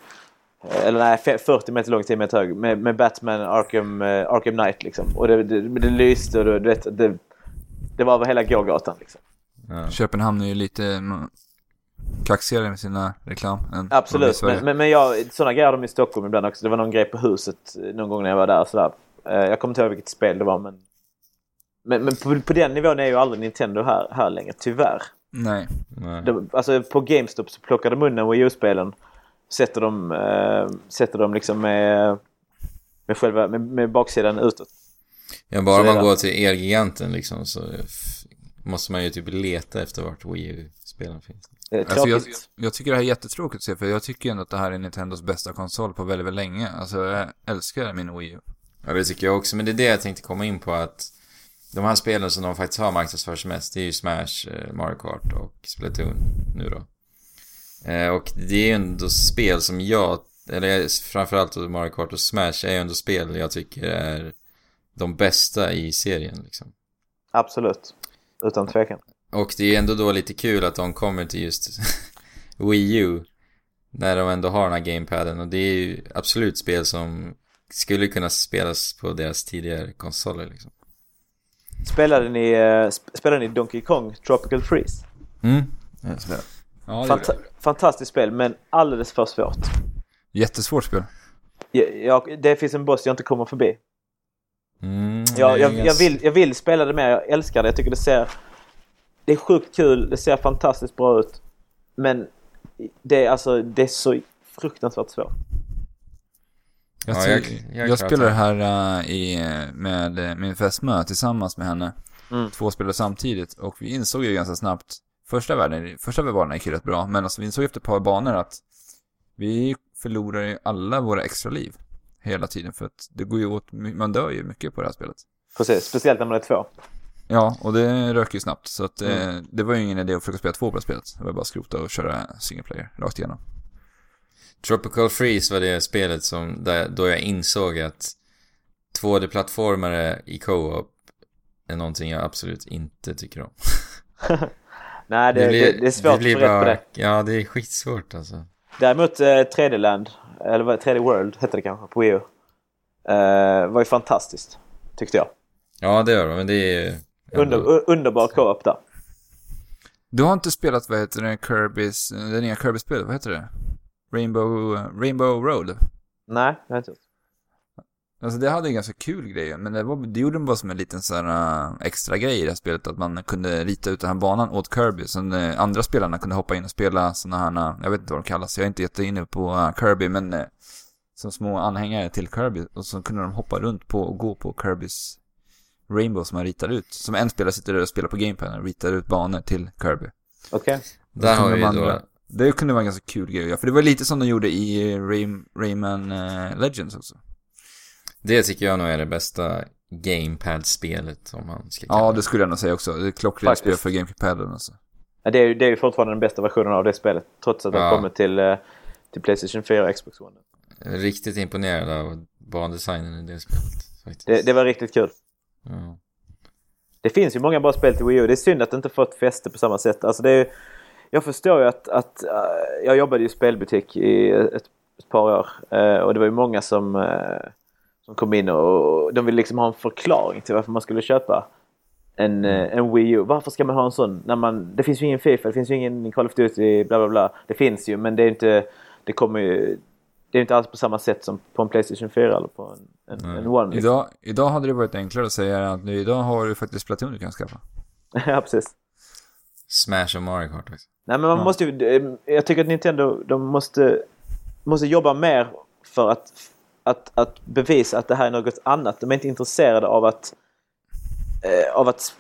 Eh, Eller nej, fe- 40 meter lång, 10 meter hög. Med, med Batman Arkham, eh, Arkham Knight liksom. Och det, det, det lyste och det, du vet, det, det var över hela gågatan liksom. Ja. Köpenhamn är ju lite mm, kaxigare med sina reklam än Absolut, men, men, men jag, sådana grejer har de i Stockholm ibland också. Det var någon grej på huset eh, någon gång när jag var där. Sådär. Eh, Jag kommer inte ihåg vilket spel det var men... Men, men på, på den nivån är ju aldrig Nintendo här, här längre, tyvärr. Nej. Nej. De, alltså på GameStop så plockar de undan Wii U-spelen. Sätter dem, eh, sätter dem liksom med, med, själva, med, med baksidan utåt. Ja, bara Så man går till Elgiganten liksom så måste man ju typ leta efter vart Wii U-spelen finns. Alltså jag, tråkigt. jag tycker det här är jättetråkigt att se, för jag tycker ändå att det här är Nintendos bästa konsol på väldigt, väldigt länge. Alltså jag älskar min Wii U. Ja, det tycker jag också. Men det är det jag tänkte komma in på att de här spelen som de faktiskt har marknadsförts mest, det är ju Smash, eh, Mario Kart och Splatoon nu då. Eh, och det är ju ändå spel som jag, eller framförallt Mario Kart och Smash är ju ändå spel jag tycker är de bästa i serien liksom. Absolut. Utan tvekan. Och det är ändå då lite kul att de kommer till just Wii U när de ändå har den här gamepaden och det är ju absolut spel som skulle kunna spelas på deras tidigare konsoler liksom. Spelade ni, eh, sp- spelade ni Donkey Kong Tropical Freeze? Mm. Ja, Fanta- fantastiskt spel men alldeles för svårt. Jättesvårt spel. Jag, jag, det finns en boss jag inte kommer förbi. Mm, Jag, jag, jag, vill, jag vill spela det mer, jag älskar det. Jag tycker det ser... Det är sjukt kul, det ser fantastiskt bra ut. Men det är alltså, det är så fruktansvärt svårt. Jag, Ja, jag- jag, jag spelar det här äh, i, med äh, min fästmö tillsammans med henne. Mm. Två spelare samtidigt och vi insåg ju ganska snabbt, första världen, första banan gick ju rätt bra, men alltså vi insåg efter ett par banor att vi förlorar ju alla våra extra liv hela tiden för att det går ju åt, man dör ju mycket på det här spelet. Precis, speciellt när man är två. Ja, och det röker ju snabbt så att Mm. eh, det var ju ingen idé att försöka spela två på det här spelet. Det var bara att skrota och köra single player rakt igenom. Tropical Freeze var det spelet som, där, då jag insåg att 2D-plattformare i co-op är någonting jag absolut inte tycker om. Nej, det, det, blir- det är svårt blir att få rätt på det. Ja, det är skitsvårt alltså. Däremot eh, 3D-land, eller vad 3D World hette det kanske på Wii U. Eh, var ju fantastiskt, tyckte jag. Ja, det gör de, men det är. Under, underbar co-op där. Du har inte spelat, vad heter det, Kirby's, det nya Kirby-spelet, vad heter det? Rainbow, Rainbow Road. Nej, det har jag inte gjort. Alltså det hade en ganska kul grej, men det, var, det gjorde de bara som en liten sån här äh, extra grej i det här spelet, att man kunde rita ut den här banan åt Kirby, så de andra spelarna kunde hoppa in och spela såna här, äh, jag vet inte vad de kallas, jag är inte jätteinne på äh, Kirby, men som små anhängare till Kirby, och så kunde de hoppa runt på och gå på Kirbys Rainbow som man ritar ut. Som en spelare sitter där och spelar på gamepaden och ritar ut banor till Kirby. Okej. Där Så har vi de då... andra- Det kunde vara en ganska kul grej, ja. För det var lite som de gjorde i Raym, Rayman Legends också. Det tycker jag nog är det bästa gamepad-spelet om man ska kalla Ja, det skulle jag nog säga också. Det är klockrent spel för GameCube-padden alltså. Ja, det, är ju, det är ju fortfarande den bästa versionen av det spelet. Trots att Ja. kommit till, eh, till Playstation 4 och Xbox One. Riktigt imponerad av bandesignen i det spelet. Faktiskt. Det, det var riktigt kul. Ja. Det finns ju många bra spel till Wii U. Det är synd att det inte fått fäste på samma sätt. Alltså det är, jag förstår ju att, att eh, jag jobbade i spelbutik i ett, ett par år eh, och det var ju många som, som kom in och, de ville liksom ha en förklaring till varför man skulle köpa en, eh, en Wii U. Varför ska man ha en sån? När man, det finns ju ingen Fifa, det finns ju ingen Call of Duty, bla bla bla. Det finns ju men det är inte, det kommer ju, det är inte alls på samma sätt som på en Playstation 4 eller på en, en, en One. Liksom. Idag, idag hade det varit enklare att säga att nu, idag har du faktiskt Splatoon du kan skaffa. ja, precis. Smash och Mario Kart också. Nej men man Ja. måste ju, eh, jag tycker att Nintendo, de måste, måste jobba mer för att, att, att bevisa att det här är något annat. De är inte intresserade av att eh, av att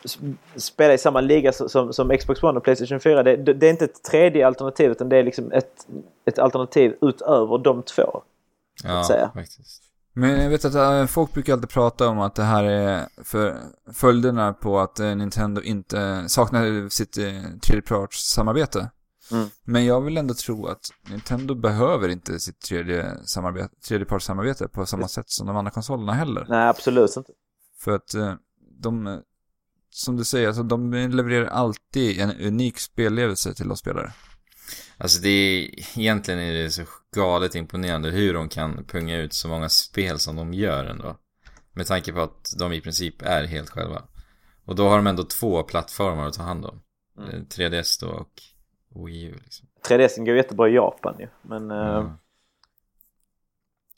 spela i samma liga som, som, Xbox One och Playstation 4. Det, det, är inte ett tredje alternativ utan det är liksom ett, ett alternativ utöver de två. Ja, säga. faktiskt. Men jag vet att äh, folk brukar alltid prata om att det här är för följderna på att äh, Nintendo inte saknar sitt äh, tredjepartssamarbete. Mm. Men jag vill ändå tro att Nintendo behöver inte sitt tredje samarbete, tredjepartssamarbete på samma sätt som de andra konsolerna heller. Nej, absolut inte. För att eh, de, eh, som du säger, alltså, de levererar alltid en unik spellevelse till oss spelare. Alltså det är, egentligen är det så galet imponerande hur de kan punga ut så många spel som de gör ändå. Med tanke på att de i princip är helt själva. Och då har de ändå två plattformar att ta hand om. Mm. Eh, 3DS då och Wii U liksom. 3DS går jättebra i Japan ju. Men eh, Ja.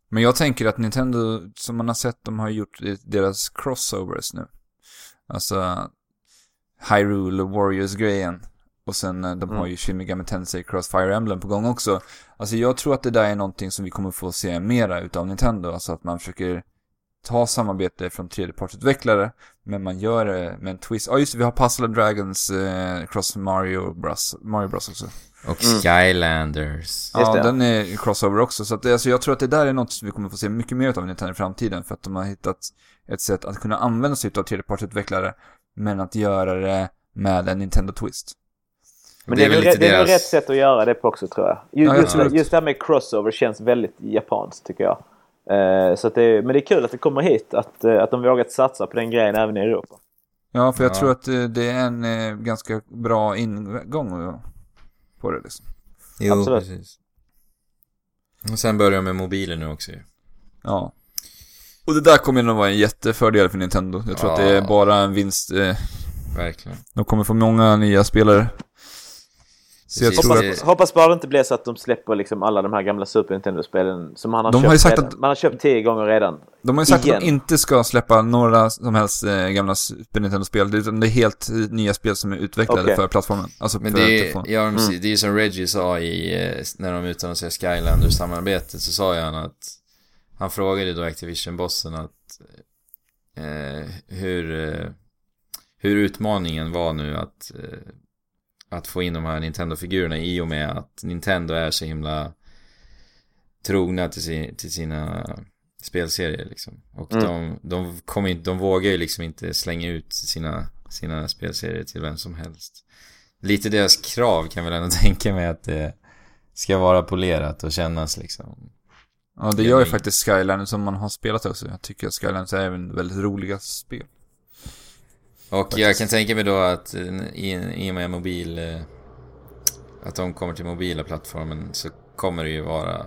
Men jag tänker att Nintendo, som man har sett, de har gjort deras crossovers nu. Alltså Hyrule Warriors-grejen. Och sen eh, de har Mm. ju Shin Megami Tensei Cross Fire Emblem på gång också. Alltså jag tror att det där är någonting som vi kommer få se mera utav Nintendo. Alltså att man försöker ta samarbete från tredjepartsutvecklare. Men man gör det med en twist. Ja just det, vi har Puzzle and Dragons eh, Cross Mario Bros. Mario Bros också. Och Mm. Skylanders. Just Ja, den är crossover också. Så att, alltså, jag tror att det där är något som vi kommer få se mycket mer av Nintendo i framtiden. För att de har hittat ett sätt att kunna använda sig av tredjepartsutvecklare. Men att göra det med en Nintendo Twist. Men Det det är är, väl det är väl deras- rätt sätt att göra det på också tror jag. Ju- Ja, jag Just, det. just det här med crossover känns väldigt japanskt tycker jag. Eh, så att det, men det är kul att det kommer hit, att, eh, att de vågat satsa på den grejen även i Europa. Ja, för jag Ja. tror att eh, det är en eh, ganska bra ingång på det liksom. Jo, Absolut. precis. Och sen börjar de med mobiler nu också. Ja. Och det där kommer nog vara en jättefördel för Nintendo. Jag tror att det är Ja. bara en vinst. Eh, Verkligen. de kommer få många nya spelare. Så jag Precis. att... Det- Hoppas, hoppas bara det inte blir så att de släpper liksom alla de här gamla Super Nintendo-spelen som man har, De köpt, har ju sagt redan. att- man har köpt tio gånger redan. De har ju sagt Igen. att de inte ska släppa några som helst eh, gamla Super Nintendo-spel, utan det är helt nya spel som är utvecklade Okej. för plattformen. Alltså Men för det är, ja, precis. det är som Reggie sa i, eh, när de utannonserade Skylanders-samarbetet så sa ju han att han frågade då Activision-bossen att eh, hur, eh, hur utmaningen var nu att, eh, att få in de här Nintendo-figurerna i och med att Nintendo är så himla trogna till, sin, till sina spelserier liksom. Och Mm. de, de, kommer inte, de vågar ju liksom inte slänga ut sina, sina spelserier till vem som helst. Lite deras krav kan väl ändå tänka mig att det ska vara polerat och kännas liksom. Ja, det gör ju faktiskt Skylanders som man har spelat också. Jag tycker att Skylanders är även väldigt roliga spel. Och jag kan tänka mig då att eh, i, i och med mobil, eh, att de kommer till mobila plattformen så kommer det ju vara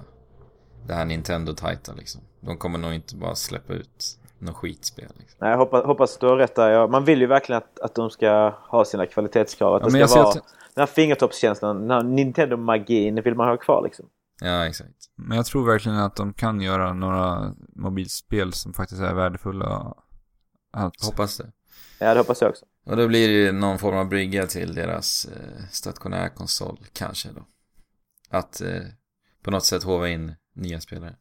det här Nintendo-tajta liksom. De kommer nog inte bara släppa ut något skitspel liksom. Nej, jag hoppas, hoppas du har rätt där. Ja, man vill ju verkligen att, att de ska ha sina kvalitetskrav. Att Ja, det ska vara att- den här fingertoppskänslan, den här Nintendo-magin vill man ha kvar liksom. Ja, exakt. Men jag tror verkligen att de kan göra några mobilspel som faktiskt är värdefulla att... Hoppas det. Ja, det hoppas jag också. Och då blir det ju någon form av brygga till deras eh, stationärkonsol kanske då. Att eh, på något sätt hova in nya spelare.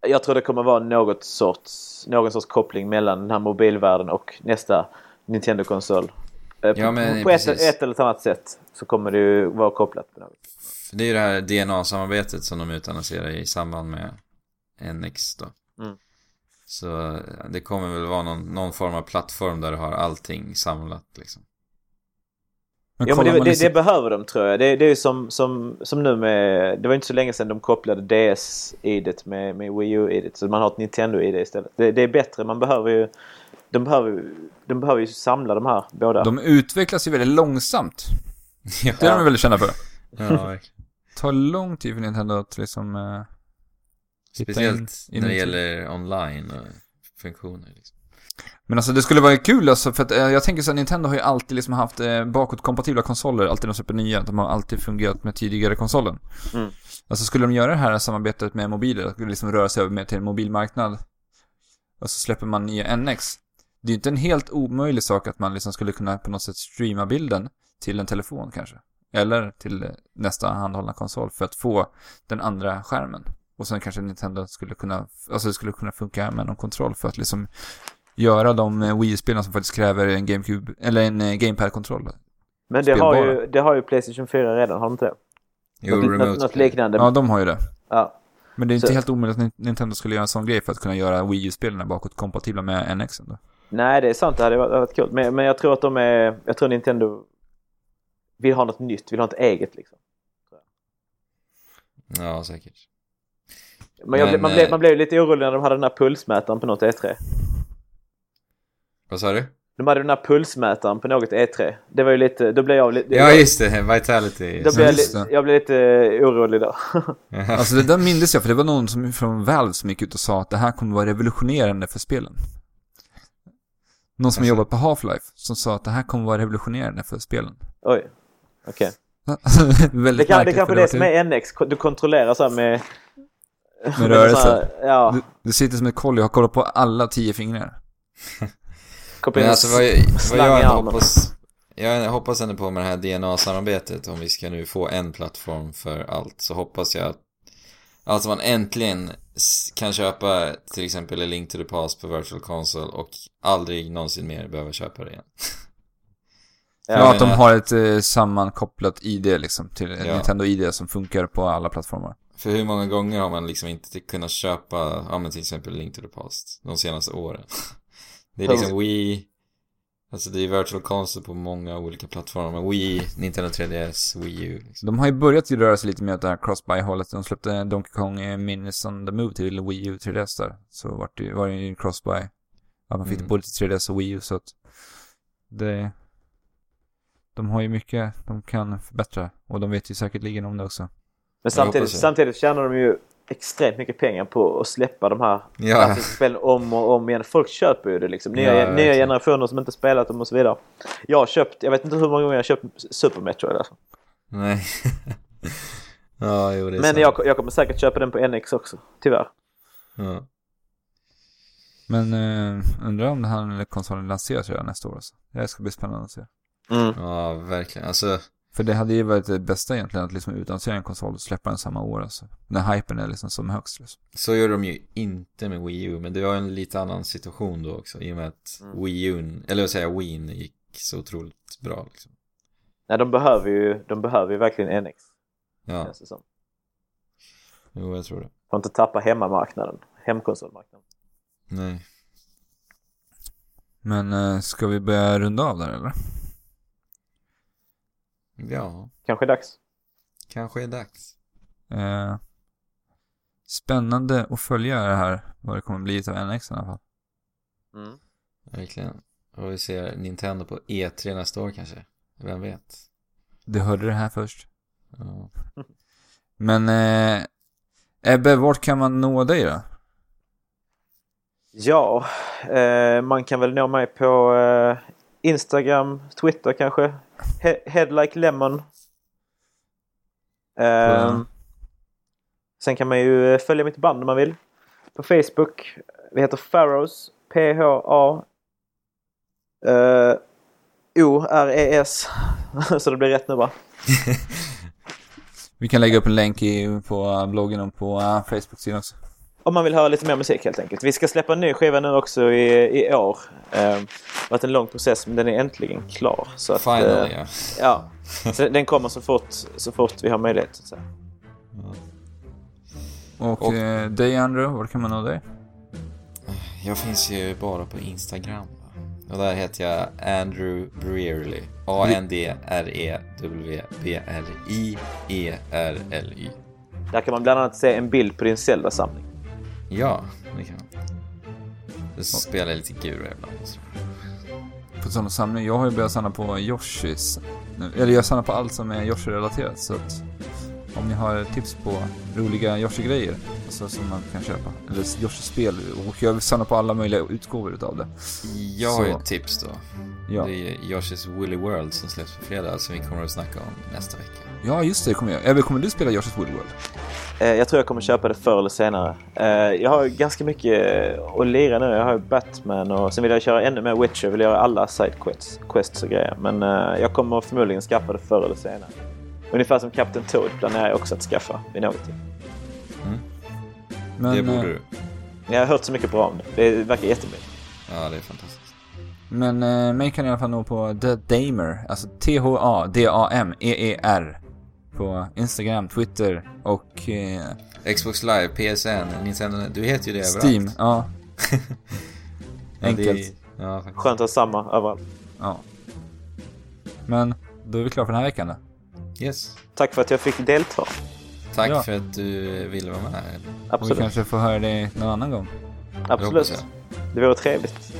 Jag tror det kommer vara något sorts, någon sorts koppling mellan den här mobilvärlden och nästa Nintendo-konsol. Eh, På, Ja, men på ett, ett eller annat sätt så kommer det ju vara kopplat på något. Det är ju det här DNA-samarbetet som de utannonserar i samband med NX då. Mm. Så eh, det kommer väl vara någon, någon form av plattform där du har allting samlat liksom. Men Ja, men det, det, liksom- det behöver de tror jag. Det, det är ju som, som, som nu med... Det var inte så länge sedan de kopplade DS-idet med, med Wii U-idet. Så man har ett Nintendo-id istället. Det, det är bättre. Man behöver ju... De behöver, ju- de behöver ju samla de här båda. De utvecklas ju väldigt långsamt. ja, Det är de väldigt kända för. ja, verkligen. Det tar lång tid för Nintendo att liksom... Eh, Speciellt in- när det gäller online och funktioner liksom. Men alltså det skulle vara kul alltså, för att eh, jag tänker så att Nintendo har ju alltid liksom haft eh, bakåtkompatibla konsoler, alltid de släpper nya. De har alltid fungerat med tidigare konsolen. Mm. Alltså skulle de göra det här samarbetet med mobiler, att liksom röra sig över mer till en mobilmarknad, och så släpper man nya NX. Det är ju inte en helt omöjlig sak att man liksom skulle kunna på något sätt streama bilden till en telefon kanske. Eller till eh, nästa handhållna konsol för att få den andra skärmen. Och sen kanske Nintendo skulle kunna, alltså det skulle kunna funka med någon kontroll för att liksom göra de eh, Wii U-spelen som faktiskt kräver en GameCube, eller en eh, GamePad-kontroll. Men det har, ju, det har ju Playstation 4 redan, har de inte det? Jo, något, remote något liknande. Ja, de har ju det. Ja. Men det är inte Så- helt omöjligt att Nin- Nintendo skulle göra en sån grej för att kunna göra Wii U-spelen bakåt kompatibla med NX då. Nej, det är sant. Det hade varit, varit coolt. Men, men jag tror att de är... Jag tror Nintendo vill ha något nytt, vill ha något eget liksom. Ja, säkert. Men, jag, Men, blev- man, eh, blev, man blev lite orolig när de hade den här pulsmätaren på något E3. Vad sa du? De hade den här pulsmätaren på något E3. Det var ju lite... Då blev jag lite... Ja, just det. Vitality. Då blev jag, li, det. jag blev lite orolig då. Alltså det där mindes jag, för det var någon som, från Valve som gick ut och sa att det här kommer vara revolutionerande för spelen. Någon som Alltså- jobbat på Half-Life, som sa att det här kommer vara revolutionerande för spelen. Oj. Okej. Väldigt Det, kan, det kanske är det som är NX. Du kontrollerar så här med... Med rörelse. så här- Ja. Du, du sitter som ett kolli och har kollat på alla tio fingrar. Men alltså vad jag, vad jag hoppas... Jag hoppas ändå på med det här DNA-samarbetet, om vi ska nu få en plattform för allt, så hoppas jag att Alltså man äntligen kan köpa till exempel A Link to the Past på Virtual Console och aldrig någonsin mer behöva köpa det igen. Ja, Jag att de har ett eh, sammankopplat ID liksom, till Ja. Nintendo ID som funkar på alla plattformar. För hur många gånger har man liksom inte kunnat köpa, ja men till exempel Link to the Past, de senaste åren? Det är liksom Wii, alltså det är Virtual Console på många olika plattformar, Wii, Nintendo 3DS, Wii U liksom. De har ju börjat ju röra sig lite mer åt det här cross-buy-hållet. De släppte Donkey Kong eh, Minis on the Move till Wii U 3DS där. Så var det, var det ju en cross-buy. Ja, man fick Mm. det både till 3DS och Wii U så att det... De har ju mycket de kan förbättra och de vet ju säkerligen om det också. Men samtidigt, samtidigt tjänar de ju extremt mycket pengar på att släppa de här Ja, klassiska spelen om och om igen. Folk köper ju det liksom. Nya, Ja, nya generationer som inte spelat dem och så vidare. Jag har köpt, jag vet inte hur många gånger jag har köpt Super Metroid alltså. nej. ja, jo det är Men sant. jag, jag kommer säkert köpa den på NX också, tyvärr. Ja. Men eh, undrar om den här konsolen lanseras redan nästa år alltså. Det ska bli spännande att se. Mm. ja, verkligen. Alltså, För det hade ju varit det bästa egentligen att liksom utannonsera en konsol och släppa den samma år alltså. När hypen är liksom som högst liksom. så gör de ju inte med Wii U, men det var en lite annan situation då också, i och med att Mm. Wii U, eller vad säger jag, Wii gick så otroligt bra liksom. Nej, de behöver ju, de behöver ju verkligen NX. Ja, känns det som. jo jag tror det. För att inte tappa hemmamarknaden, hemkonsolmarknaden. Nej. Men eh, ska vi börja runda av där eller? Ja, Kanske dags. kanske är dags. Eh, spännande att följa det här, vad det kommer bli av NX i alla fall. Mm. Verkligen. Och vi ser Nintendo på E3 nästa år kanske. Vem vet? Du hörde det här först. Ja. Men eh, Ebbe, vart kan man nå dig då? Ja, eh, man kan väl nå mig på eh, Instagram, Twitter kanske. He Head like lemon. Mm. Sen kan man ju eh, följa mitt band om man vill. På Facebook. Vi heter Pharaohs. P-H-A O-R-E-S. Så det blir rätt nu va? Vi kan lägga upp en länk i, på bloggen och på uh, Facebook-sidan också. Om man vill höra lite mer musik helt enkelt. Vi ska släppa en ny skiva nu också i, i år. Eh, det har varit en lång process men den är äntligen klar. Så att, Finally eh, ja. Ja, så den kommer så fort, så fort vi har möjlighet. Så. att säga. Och, Och- eh, dig Andrew, var kan man nå dig? Jag finns ju bara på Instagram. Och där heter jag Andrew Brearley. A-N-D-R-E-W-B-R-I-E-R-L-Y. Där kan man bland annat se en bild på din Zelda-samling. Ja, det kan man. Jag spelar lite gura ibland. På sådana samling. Jag har ju börjat samla på Yoshis. Eller jag samlar på allt som är Yoshi-relaterat. Så att om ni har tips på roliga Yoshi-grejer. Alltså som man kan köpa. Eller Yoshi-spel. Och jag vill samla på alla möjliga utgåvor utav det. Jag har ju ett tips då. Ja, Det är Yoshi's Woolly World som släpps på fredag som vi kommer att snacka om nästa vecka. ja just det, kommer jag. Ebbe, kommer du spela Yoshi's Woolly World? Eh, jag tror jag kommer köpa det förr eller senare. Eh, jag har ganska mycket att lira nu. Jag har ju Batman och sen vill jag köra ännu mer Witcher. Jag vill göra alla sidequests quests och grejer. Men eh, jag kommer förmodligen skaffa det förr eller senare. Ungefär som Captain Toad planerar jag också att skaffa vid något till. Men, det borde du. Jag har hört så mycket bra om det. Det verkar jättebra. Ja, det är fantastiskt. Men eh, mig kan ni i alla fall nå på The Damer, alltså T-H-A-D-A-M-E-E-R. På Instagram, Twitter och eh, Xbox Live, PSN, Nintendo, du heter ju det Steam. överallt. Ja. Ja, det är- Enkelt. Ja, faktiskt. Skönt att ha samma överallt. ja. Men då är vi klara för den här veckan då. Yes. Tack för att jag fick delta. Tack ja. för att du ville vara med. Absolut. Och vi kanske får höra dig någon annan gång. Absolut. Det, vore trevligt.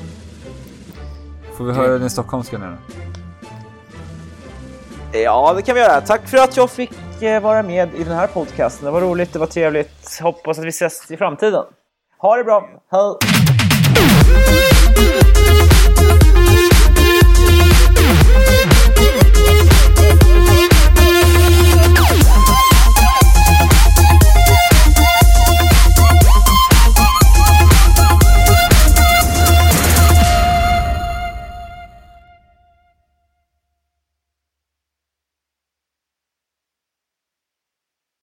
Får vi höra din stockholmska nu då? Ja, det kan vi göra. Tack för att jag fick eh, vara med i den här podcasten. Det var roligt, det var trevligt. Hoppas att vi ses i framtiden. Ha det bra. Hej! Thank you.